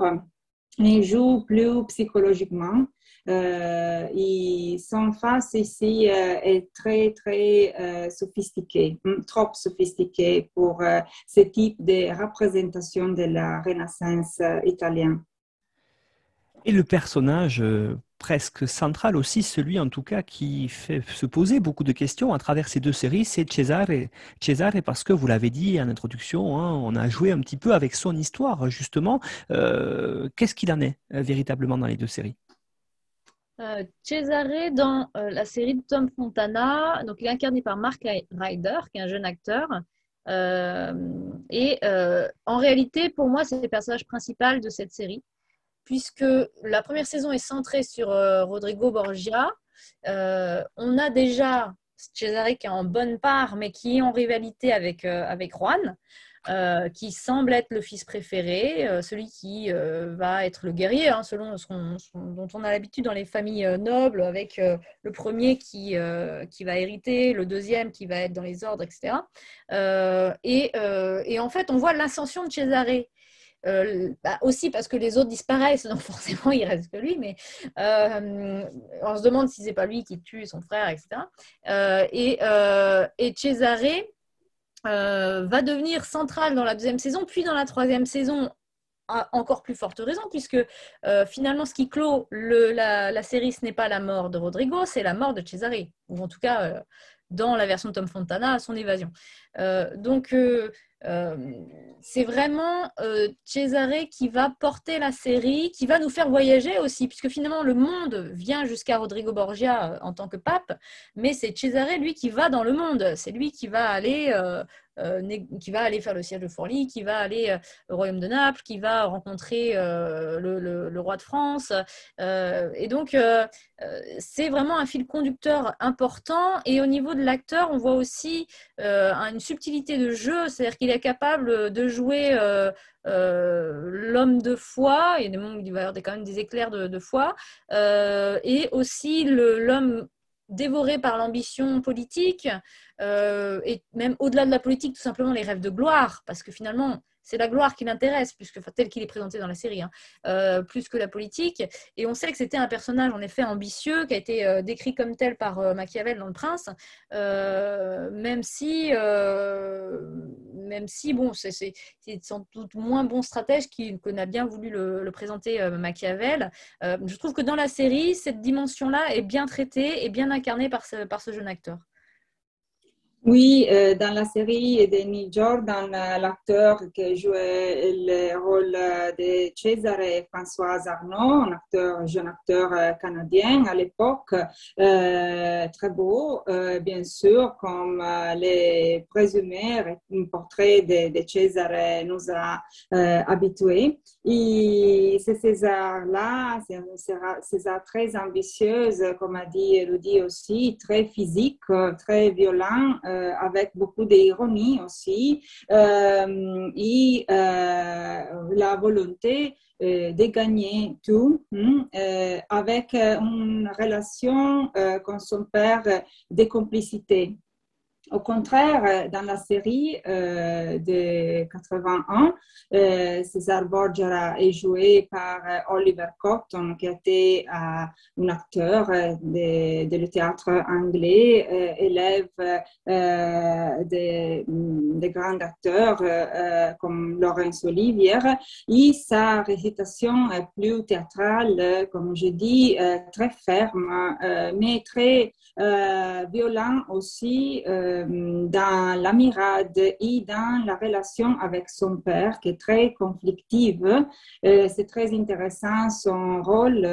Il joue plus psychologiquement. et son face ici est très, très sophistiqué, hmm, trop sophistiqué pour ce type de représentation de la Renaissance italienne. Et le personnage presque central aussi, celui en tout cas qui fait se poser beaucoup de questions à travers ces deux séries, c'est Cesare. Cesare, parce que vous l'avez dit en introduction, hein, on a joué un petit peu avec son histoire, justement. Euh, qu'est-ce qu'il en est euh, véritablement dans les deux séries? Euh, Cesare, dans la série de Tom Fontana, donc il est incarné par Mark Ryder, qui est un jeune acteur. et en réalité, pour moi, c'est le personnage principal de cette série puisque la première saison est centrée sur euh, Rodrigo Borgia. Euh, on a déjà Cesare qui est en bonne part, mais qui est en rivalité avec, euh, avec Juan. qui semble être le fils préféré, celui qui va être le guerrier, hein, selon ce, dont on a l'habitude dans les familles nobles, avec le premier qui, qui va hériter, le deuxième qui va être dans les ordres, etc. Et, et, en fait, on voit l'ascension de Cesare euh, bah, aussi parce que les autres disparaissent, donc forcément il reste que lui, mais euh, on se demande si c'est pas lui qui tue son frère, etc. Euh, et, Cesare va devenir central dans la deuxième saison, puis dans la troisième saison, à encore plus forte raison, puisque finalement, ce qui clôt la, série, ce n'est pas la mort de Rodrigo, c'est la mort de Cesare, ou en tout cas, dans la version de Tom Fontana, son évasion. donc, c'est vraiment euh, Cesare qui va porter la série, qui va nous faire voyager aussi, puisque finalement le monde vient jusqu'à Rodrigo Borgia euh, en tant que pape, mais c'est Cesare, lui, qui va dans le monde. C'est lui qui va aller euh, qui va aller faire le siège de Forlì, qui va aller euh, au royaume de Naples, qui va rencontrer euh, le, roi de France. et donc, c'est vraiment un fil conducteur important. Et au niveau de l'acteur, on voit aussi une subtilité de jeu, c'est-à-dire qu'il est capable de jouer l'homme de foi, et il va y avoir quand même des éclairs de foi, et aussi l'homme dévoré par l'ambition politique, euh, et même au-delà de la politique, tout simplement les rêves de gloire, parce que finalement, c'est la gloire qui l'intéresse, puisque tel qu'il est présenté dans la série, hein, euh, plus que la politique. Et on sait que c'était un personnage en effet ambitieux, qui a été euh, décrit comme tel par euh, Machiavel dans Le Prince, même si, même si, bon, c'est sans doute moins bon stratège que n'a bien voulu le, présenter Machiavel. je trouve que dans la série, cette dimension-là est bien traitée et bien incarnée par ce jeune acteur. Oui, euh, dans la série de Neil Jordan, l'acteur qui jouait le rôle de Cesare François Arnaud, un acteur, jeune acteur euh, canadien à l'époque, euh, très beau, bien sûr, comme les présumés, un portrait de, de, Cesare nous a habitués. Et ce César-là, c'est un César très ambitieux, comme a dit Elodie aussi, très physique, très violent. Euh, avec beaucoup d'ironie aussi, euh, et euh, la volonté de gagner tout hein, avec une relation con son père de complicité. Au contraire, dans la série de 81, César Borgia est joué par Oliver Cotton, qui était un acteur de, de, le théâtre anglais, élève des, des, grands acteurs comme Laurence Olivier. Et sa récitation est plus théâtrale, comme je dis, très ferme, mais très violente aussi dans la mirade et dans la relation avec son père, qui est très conflictive. Euh, c'est très intéressant son rôle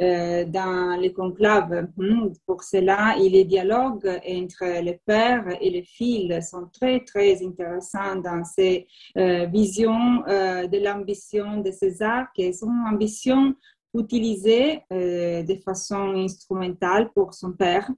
euh, dans les conclaves. Hmm, pour cela, et les dialogues entre le père et le fils sont très, très intéressants dans ces euh, visions de l'ambition de César, qui est son ambition utilisée de façon instrumentale pour son père.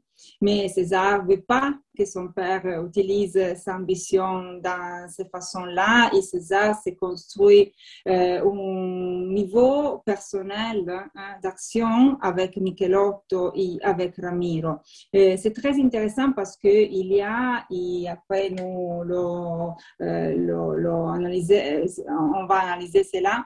Mais César ne veut pas que son père utilise sa ambition dans cette façon-là. Et César s'est construit euh, un niveau personnel hein, d'action avec Michelotto et avec Ramiro. C'est très intéressant parce qu'il y a, et après nous euh, on va analyser cela,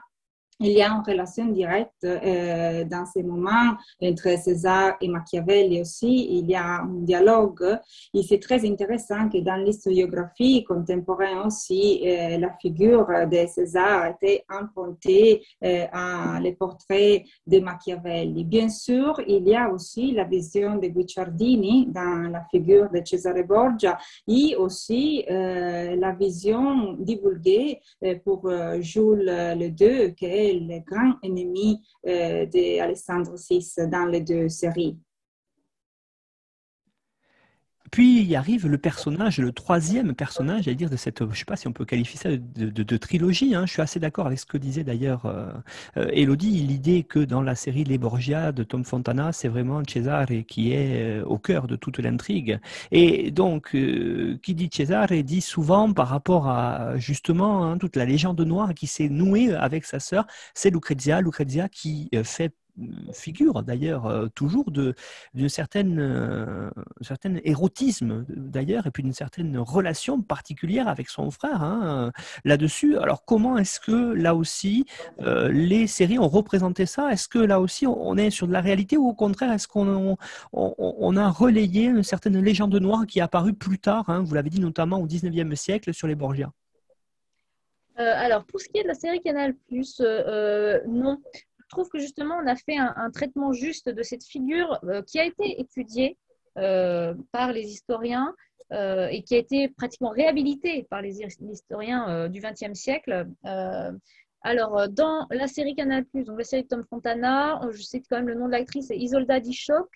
il y a une relation directe euh, dans ces moments entre César et Machiavelli aussi. Il y a un dialogue et c'est très intéressant que dans l'historiographie contemporaine aussi, euh, la figure de César a été empruntée euh, à les portraits de Machiavelli. Bien sûr, il y a aussi la vision de Guicciardini dans la figure de Cesare Borgia et aussi la vision divulguée pour Jules II, qui est le grand ennemi euh, d'Alessandro VI dans les deux séries. Puis il arrive le personnage, le troisième personnage, j'allais dire, de cette, je ne sais pas si on peut qualifier ça de, trilogie. Hein. Je suis assez d'accord avec ce que disait d'ailleurs euh, euh, Elodie, l'idée que dans la série Les Borgia de Tom Fontana, c'est vraiment Cesare qui est au cœur de toute l'intrigue. Et donc, qui dit Cesare dit souvent par rapport à justement hein, toute la légende noire qui s'est nouée avec sa sœur, c'est Lucrezia, Lucrezia qui fait figure d'ailleurs euh, toujours d'une certaine, euh, certain érotisme d'ailleurs et puis d'une certaine relation particulière avec son frère hein, là-dessus. Alors comment est-ce que là aussi euh, les séries ont représenté ça? Est-ce que là aussi on est sur de la réalité ou au contraire est-ce qu'on on, a relayé une certaine légende noire qui est apparue plus tard hein, Vous l'avez dit notamment au 19e siècle sur les Borgia? alors, pour ce qui est de la série Canal+, non je trouve que justement, on a fait un, traitement juste de cette figure euh, qui a été étudiée euh, par les historiens euh, et qui a été pratiquement réhabilitée par les historiens du XXe siècle. alors, dans la série Canal+, donc la série de Tom Fontana, je cite quand même le nom de l'actrice, c'est Isolda Dichoc.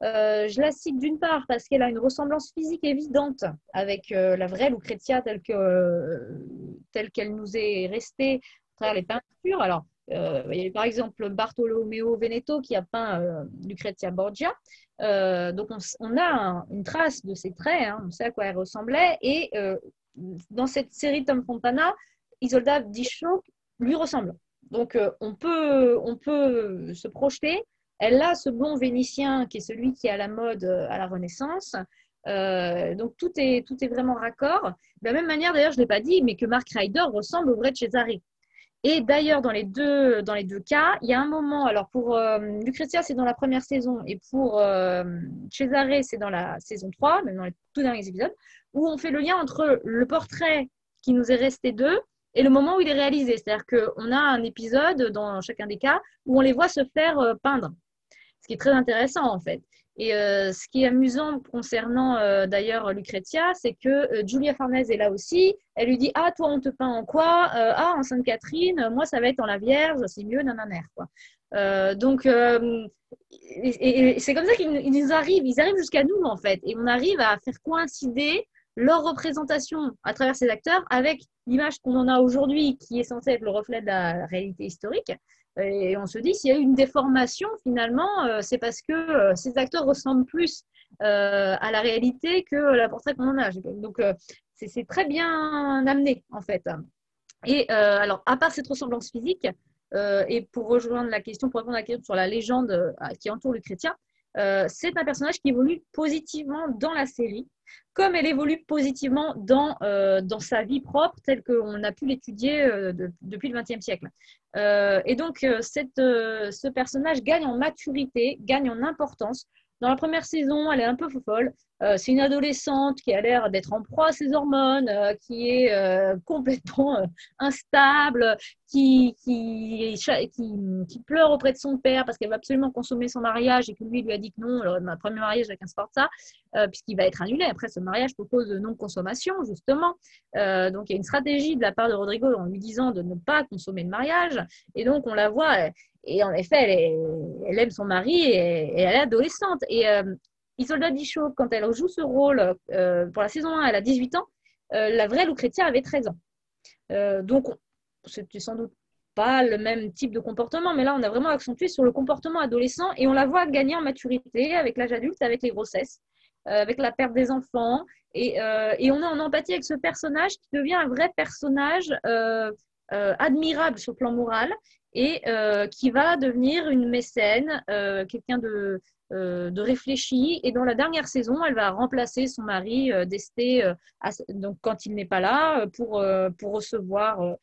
je la cite d'une part parce qu'elle a une ressemblance physique évidente avec la vraie Lucrezia telle qu'elle nous est restée à travers les peintures. Alors, euh, il y a par exemple Bartolomeo Veneto qui a peint euh, Lucrezia Borgia. Euh, donc on, a une trace de ses traits, hein, on sait à quoi elle ressemblait. Et dans cette série Tom Fontana, Isolda Dichoc lui ressemble. Donc on, peut, on peut se projeter. Elle a ce blond vénitien qui est celui qui est à la mode à la Renaissance. donc tout est, tout est vraiment raccord. De la même manière, d'ailleurs, je ne l'ai pas dit, mais que Mark Ryder ressemble au vrai Cesare. Et d'ailleurs, dans, les deux, cas, il y a un moment, alors pour euh, Lucrezia, c'est dans la première saison, et pour euh, Cesare, c'est dans la saison 3, même dans les tout derniers épisodes, où on fait le lien entre le portrait qui nous est resté d'eux et le moment où il est réalisé. C'est-à-dire qu'on a un épisode, dans chacun des cas, où on les voit se faire euh, peindre, ce qui est très intéressant en fait. Et euh, ce qui est amusant concernant euh, d'ailleurs Lucrezia, c'est que euh, Julia Farnese est là aussi. Elle lui dit Ah, toi, on te peint en quoi? Ah, en Sainte Catherine, moi, ça va être en la Vierge, c'est mieux, nanana. Quoi. donc, et, c'est comme ça qu'ils nous arrivent, ils arrivent jusqu'à nous en fait. Et on arrive à faire coïncider leur représentation à travers ces acteurs avec l'image qu'on en a aujourd'hui, qui est censée être le reflet de la réalité historique. Et on se dit, s'il y a eu une déformation, finalement, euh, c'est parce que euh, ces acteurs ressemblent plus euh, à la réalité que la portrait qu'on en a. Donc, c'est très bien amené, en fait. Et alors, à part cette ressemblance physique, et pour rejoindre la question, pour répondre à la question sur la légende qui entoure le chrétien, c'est un personnage qui évolue positivement dans la série. Comme elle évolue positivement dans, dans sa vie propre, telle qu'on a pu l'étudier depuis le XXe siècle. et donc, ce personnage gagne en maturité, gagne en importance. Dans la première saison, elle est un peu folle. Euh, c'est une adolescente qui a l'air d'être en proie à ses hormones, euh, qui est euh, complètement instable, qui, pleure auprès de son père parce qu'elle va absolument consommer son mariage et que lui lui a dit que non, alors, ma premier mariage avec un Sforza, puisqu'il va être annulé après ce mariage pour cause de non-consommation, justement. donc il y a une stratégie de la part de Rodrigo en lui disant de ne pas consommer le mariage. Et donc on la voit, et en effet, elle, aime son mari et, elle est adolescente. Et Isolda Dicho, quand elle joue ce rôle euh, pour la saison 1, elle a 18 ans. Euh, la vraie Lucrezia avait 13 ans. Euh, donc, c'était sans doute pas le même type de comportement, mais là, on a vraiment accentué sur le comportement adolescent et on la voit gagner en maturité avec l'âge adulte, avec les grossesses, avec la perte des enfants. Et, et, on est en empathie avec ce personnage qui devient un vrai personnage admirable sur le plan moral et qui va devenir une mécène, quelqu'un de, euh, de réfléchi. Et dans la dernière saison, elle va remplacer son mari euh, d'Esté euh, donc quand il n'est pas là pour, pour recevoir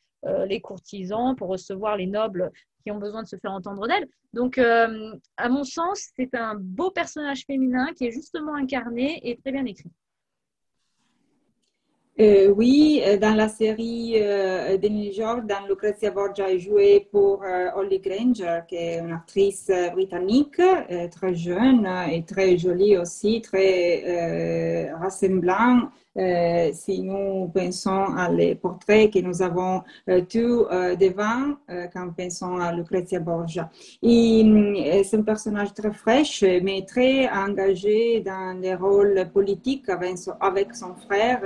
les courtisans, pour recevoir les nobles qui ont besoin de se faire entendre d'elle. Donc, à mon sens, c'est un beau personnage féminin qui est justement incarné et très bien écrit. Euh, oui, euh, dans la série euh, de Lucrezia Borgia est jouée pour euh, Holly Granger, qui est une actrice britannique, très jeune et très jolie aussi, très rassemblant euh, si nous pensons à les portraits que nous avons euh, tous euh, devant quand pensons à Lucrezia Borgia. C'est un personnage très fraîche, mais très engagé dans les rôles politiques avec son, frère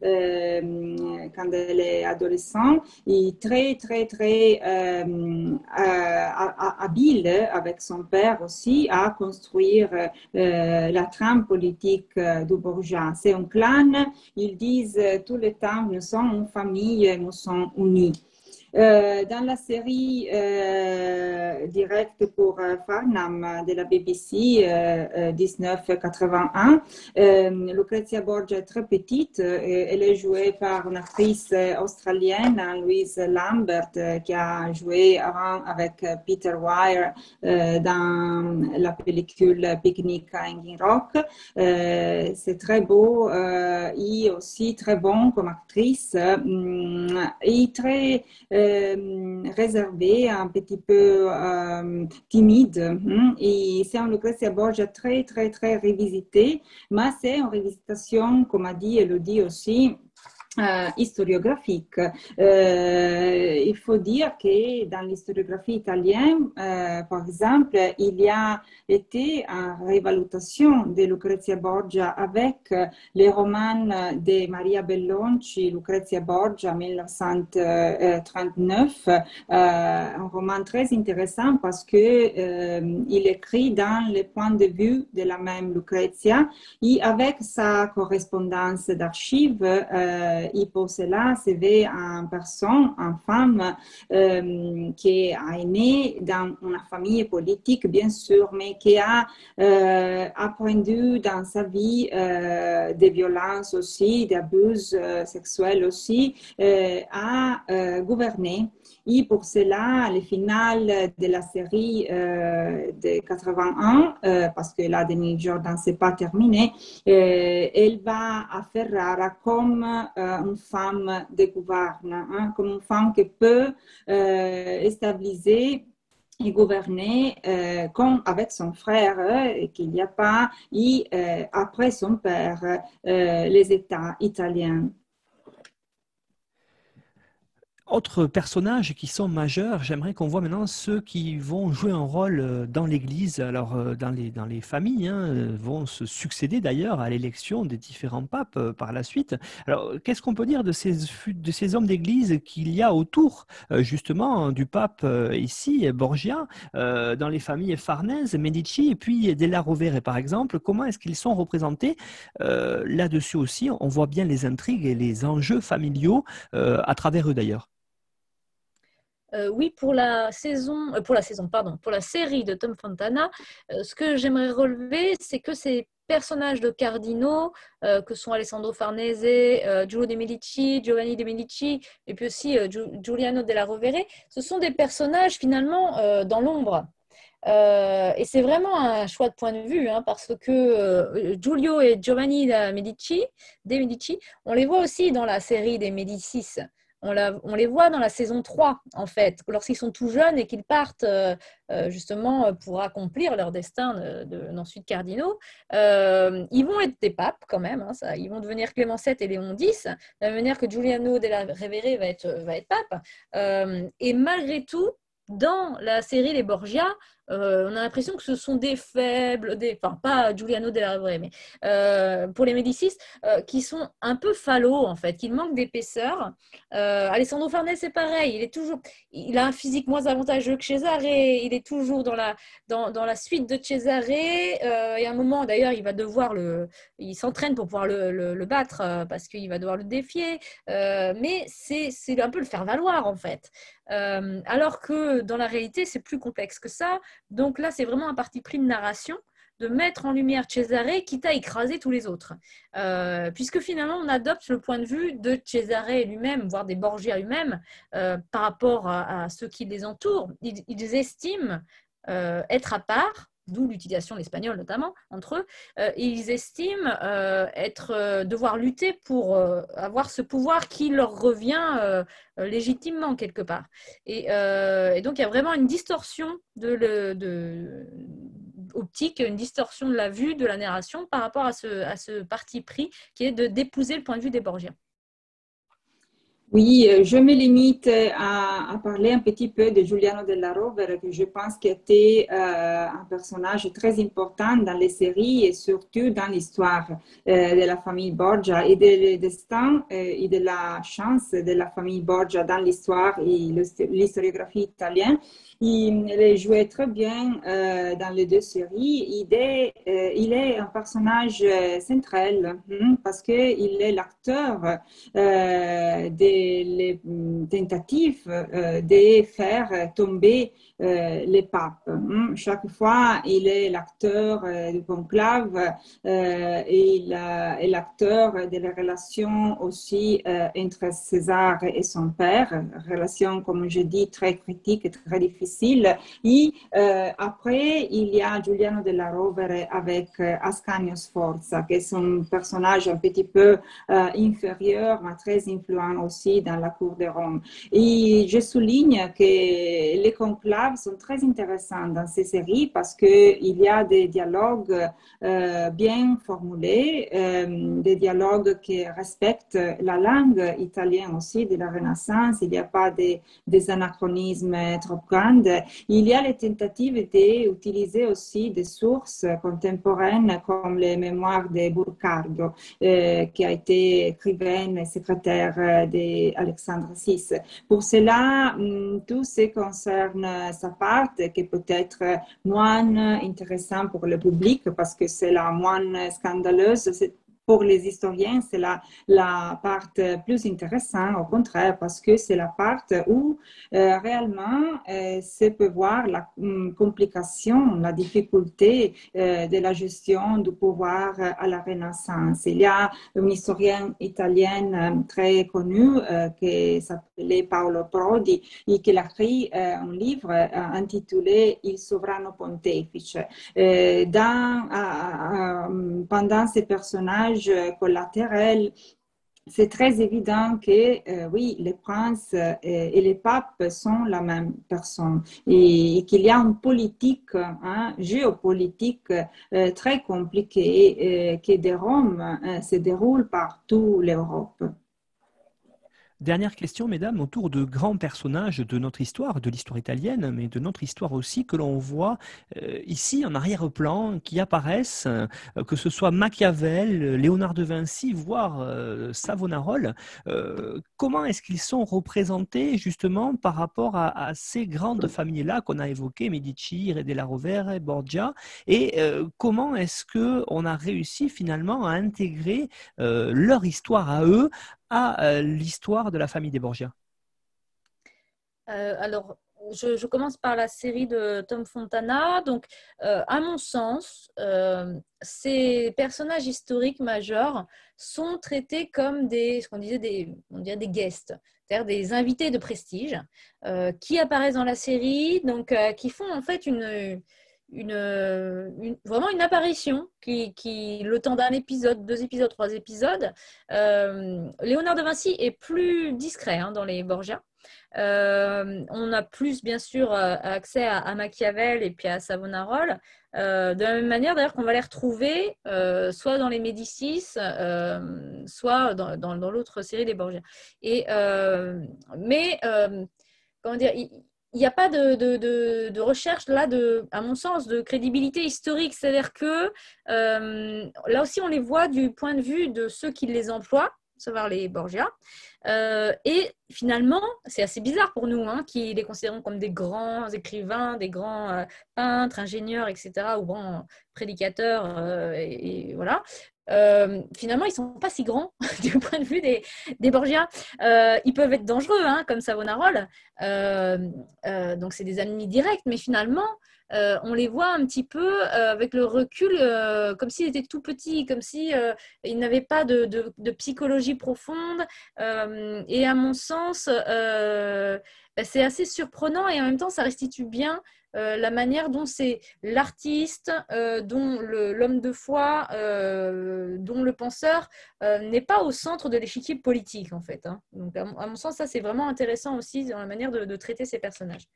quand elle est adolescente, et très, très, très habile avec son père aussi à construire la trame politique du Borgia. C'est un clan ils disent euh, tout le temps, nous sommes une famille, nous sommes unis. Euh, dans la série euh, directe pour euh, Farnham de la BBC 1981, Lucrezia Borgia est très petite. elle est jouée par une actrice australienne, Louise Lambert, qui a joué avant avec Peter Weir dans la pellicule Picnic à Hanging Rock. C'est très beau et aussi très bon comme actrice et très réservé, un petit peu euh, timide. Hein, et c'est un Lucrezia Borgia très, très, très revisité, mais c'est une revisitation, comme a dit Elodie aussi, historiographique. Euh, il faut dire que dans l'historiographie italienne, euh, par exemple, il y a été une révaluation de Lucrezia Borgia avec les romans de Maria Bellonci, Lucrezia Borgia 1939, un roman très intéressant parce que il écrit dans le point de vue de la même Lucrezia et avec sa correspondance d'archives et pour cela, c'est une personne, une femme euh, qui a né dans une famille politique, bien sûr, mais qui a euh, appris dans sa vie euh, des violences aussi, des abus sexuels aussi, à gouverner. Et pour cela, le final de la série euh, de 81, euh, parce que là, Denis Jordan, c'est pas terminé, euh, elle va à Ferrara comme une femme de gouverne, hein, comme une femme qui peut stabiliser et gouverner comme avec son frère, qu'il n'y a pas, et après son père, les États italiens. Autres personnages qui sont majeurs, j'aimerais qu'on voit maintenant ceux qui vont jouer un rôle euh, dans l'Église, alors euh, dans les, dans les familles, hein, euh, vont se succéder d'ailleurs à l'élection des différents papes par la suite. Alors, qu'est-ce qu'on peut dire de ces, de ces hommes d'Église qu'il y a autour justement du pape ici, Borgia, dans les familles Farnèse, Medici et puis Della Rovere par exemple? Comment est-ce qu'ils sont représentés? Là-dessus aussi, on voit bien les intrigues et les enjeux familiaux à travers eux d'ailleurs. Euh, oui, pour la saison, euh, pour la saison, pardon, pour la série de Tom Fontana, euh, ce que j'aimerais relever, c'est que c'est personnages de cardinaux, que sont Alessandro Farnese, Giulio de Medici, Giovanni de Medici, et puis aussi Giuliano della Rovere, ce sont des personnages finalement dans l'ombre. et c'est vraiment un choix de point de vue, hein, parce que Giulio et Giovanni de Medici, de Medici, on les voit aussi dans la série des Médicis on, les voit dans la saison 3, en fait, lorsqu'ils sont tout jeunes et qu'ils partent euh, euh, justement pour accomplir leur destin d'ensuite de, cardinaux. Euh, ils vont être des papes quand même, hein, ils vont devenir Clément VII et Léon X, de la manière que Giuliano della Rovere va être, va être pape. et malgré tout, dans la série Les Borgia, euh, on a l'impression que ce sont des faibles, des, enfin pas Giuliano della Rovere, mais euh, pour les Médicis, euh, qui sont un peu fallots en fait, qui manquent d'épaisseur. Alessandro Farnese, c'est pareil, il est toujours, il a un physique moins avantageux que Cesare, il est toujours dans la, dans, dans la suite de Cesare, et à un moment d'ailleurs, il va devoir le, il s'entraîne pour pouvoir le, le, battre parce qu'il va devoir le défier, mais c'est un peu le faire valoir en fait. alors que dans la réalité, c'est plus complexe que ça. Donc là, c'est vraiment un parti pris de narration de mettre en lumière Cesare, quitte à écraser tous les autres. Euh, puisque finalement, on adopte le point de vue de Cesare lui-même, voire des Borgia eux-mêmes, euh, par rapport à, ceux qui les entourent. Ils, estiment euh, être à part, d'où l'utilisation de l'espagnol notamment entre eux, et ils estiment être, devoir lutter pour avoir ce pouvoir qui leur revient légitimement quelque part. Et, donc il y a vraiment une distorsion de, de, optique, une distorsion de la vue, de la narration par rapport à ce, parti pris qui est d'épouser le point de vue des Borgiens. Oui, euh, je me limite à, parler un petit peu de Giuliano della Rovere, que je pense qu'il était euh, un personnage très important dans les séries et surtout dans l'histoire euh, de la famille Borgia et du destin et de la chance de la famille Borgia dans l'histoire et l'historiographie italienne. Il, jouait très bien dans les deux séries. Il est, il est un personnage central hein, parce qu'il est l'acteur des les mm, tentatives euh, de faire tomber euh, les papes. Hmm, chaque fois, il est l'acteur euh, du conclave et il est l'acteur de la relation aussi entre César et son père, relation, comme je dis, très critique et très difficile. Et après, il y a Giuliano della Rovere avec Ascanio Sforza, qui est un personnage un petit peu inférieur, mais très influent aussi dans la cour de Rome. Et je souligne que les conclaves sont très intéressants dans ces séries parce qu'il y a des dialogues euh, bien formulés, euh, des dialogues qui respectent la langue italienne aussi de la Renaissance. Il n'y a pas des, anachronismes trop grands. Il y a les tentatives d'utiliser aussi des sources contemporaines comme les mémoires de Burcardo, euh, qui a été écrivaine et secrétaire des Alexandre VI. Pour cela, hum, tout ce qui concerne sa part, qui peut être moins intéressant pour le public parce que c'est la moins scandaleuse, pour les historiens, c'est la, la part plus intéressante, au contraire, parce que c'est la part où euh, réellement euh, se peut voir la hum, complication, la difficulté euh, de la gestion du pouvoir à la Renaissance. Il y a une historienne italienne très connue qui s'appelait Paolo Prodi et qui a écrit un livre intitulé Il sovrano pontefice. Dans, pendant ces personnages, collatéral, c'est très évident que euh, oui, les princes euh, et les papes sont la même personne et, qu'il y a une politique hein, géopolitique euh, très compliquée qui de Rome se déroule par toute l'Europe. Dernière question, mesdames, autour de grands personnages de notre histoire, de l'histoire italienne, mais de notre histoire aussi, que l'on voit euh, ici en arrière-plan, qui apparaissent, euh, que ce soit Machiavel, Léonard de Vinci, voire euh, Savonarole. comment est-ce qu'ils sont représentés justement par rapport à, ces grandes familles-là qu'on a évoquées, Medici, Re della Rovere, Borgia, et comment est-ce qu'on a réussi finalement à intégrer leur histoire à eux à euh, l'histoire de la famille des Borgia euh, Alors, je, commence par la série de Tom Fontana. Donc, à mon sens, ces personnages historiques majeurs sont traités comme des, ce qu'on disait des, on dirait des guests, c'est-à-dire des invités de prestige qui apparaissent dans la série, donc qui font en fait une une, vraiment une apparition qui, le temps d'un épisode, deux épisodes, trois épisodes. Euh, Léonard de Vinci est plus discret hein, dans les Borgia. Euh, on a plus, bien sûr, euh, accès à, Machiavel et puis à Savonarola. de la même manière, d'ailleurs, qu'on va les retrouver soit dans les Médicis, soit dans, dans, l'autre série des Borgia. Et, mais, comment dire, il n'y a pas de, recherche là, à mon sens, de crédibilité historique. C'est-à-dire que euh, là aussi, on les voit du point de vue de ceux qui les emploient, savoir les Borgia. Euh, et finalement, c'est assez bizarre pour nous, hein, qui les considérons comme des grands écrivains, des grands euh, peintres, ingénieurs, etc., ou grands prédicateurs, et, voilà. Euh, finalement, ils sont pas si grands du point de vue des, des Borgia. Euh, ils peuvent être dangereux, hein, comme Savonarola. Euh, donc, c'est des ennemis directs, mais finalement, on les voit un petit peu avec le recul, comme s'ils étaient tout petits, comme s'ils si, n'avaient pas de, psychologie profonde. et à mon sens, c'est assez surprenant et en même temps, ça restitue bien euh, la manière dont c'est l'artiste, euh, dont l'homme de foi, euh, dont le penseur n'est pas au centre de l'échiquier politique en fait. Hein. Donc à, mon sens, ça c'est vraiment intéressant aussi dans la manière de traiter ces personnages.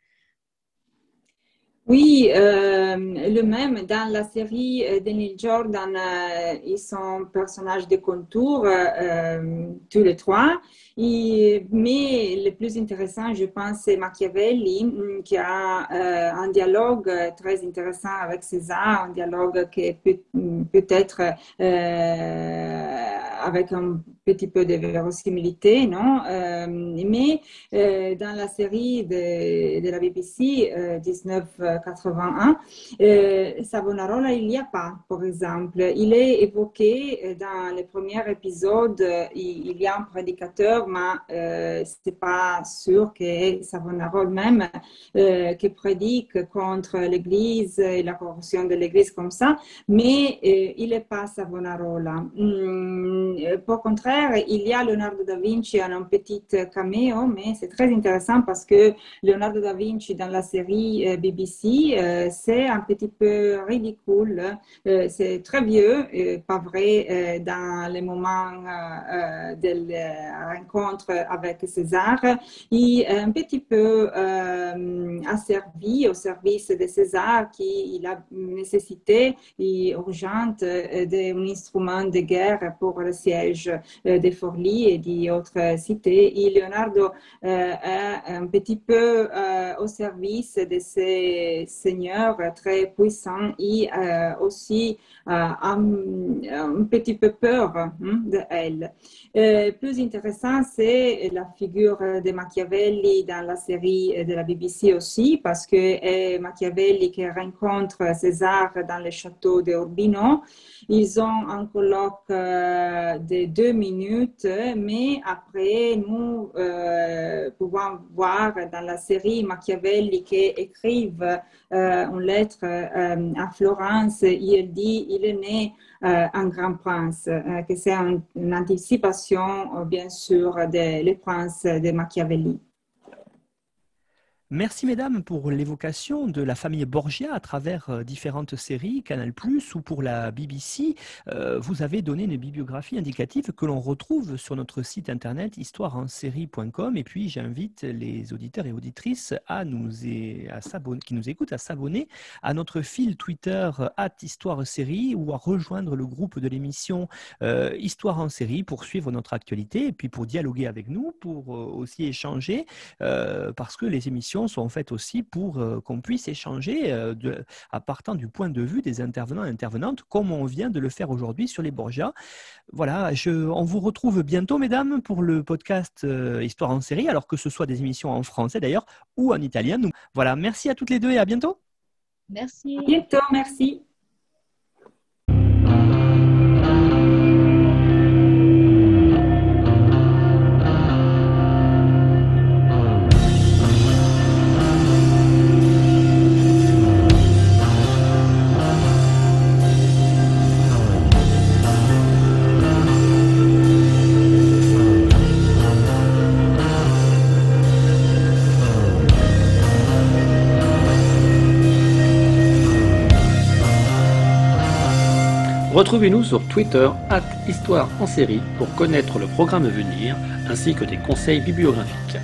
Oui, euh, le même dans la série euh, de Neil Jordan, euh, ils sont personnages de contour, tous les trois. Mais le plus intéressant, je pense, c'est Machiavelli, mm, qui a un dialogue très intéressant avec César, un dialogue qui peut, mm, peut-être avec un petit peu de vérosimilité, non? Mais dans la série de, la BBC 19 81. Euh, Savonarola, il n'y a pas, par exemple. Il est évoqué euh, dans les premiers épisodes, il, y a un prédicateur, mais euh, ce n'est pas sûr que Savonarola même euh, qui prédique contre l'Église et la corruption de l'Église comme ça, mais il n'est pas Savonarola. Hum, pour contraire, il y a Leonardo da Vinci en un petit caméo, mais c'est très intéressant parce que Leonardo da Vinci dans la série BBC euh, c'est un petit peu ridicule. Euh, c'est très vieux, pas vrai, euh, dans les moments de la rencontre avec César. Il est un petit peu asservi au service de César qui il a nécessité urgente d'un instrument de guerre pour le siège de Forlì et d'autres cités. Et Leonardo est un petit peu au service de ces Seigneur très puissant et euh, aussi euh, un, petit peu peur hein, de elle. Euh, plus intéressant, c'est la figure de Machiavelli dans la série de la BBC aussi, parce que Machiavelli qui rencontre César dans le château de Urbino, ils ont un colloque de deux minutes, mais après, nous pouvons voir dans la série Machiavelli qui écrivent euh, une lettre euh, à Florence, il dit il est né euh, un grand prince, que c'est une anticipation, bien sûr, des les princes de Machiavelli. Merci mesdames pour l'évocation de la famille Borgia à travers euh, différentes séries, Canal ⁇ ou pour la BBC. Euh, vous avez donné une bibliographie indicative que l'on retrouve sur notre site internet histoireensérie.com et puis j'invite les auditeurs et auditrices à nous à qui nous écoutent à s'abonner à notre fil Twitter at Histoire Série ou à rejoindre le groupe de l'émission euh, Histoire en série pour suivre notre actualité et puis pour dialoguer avec nous, pour aussi échanger parce que les émissions sont faites aussi pour euh, qu'on puisse échanger euh, de, à partant du point de vue des intervenants et intervenantes, comme on vient de le faire aujourd'hui sur les Borgia. Voilà, je, on vous retrouve bientôt, mesdames, pour le podcast euh, Histoire en série, alors que ce soit des émissions en français d'ailleurs ou en italien. voilà, merci à toutes les deux et à bientôt. Merci. À bientôt, merci. Retrouvez-nous sur Twitter, en série, pour connaître le programme à venir ainsi que des conseils bibliographiques.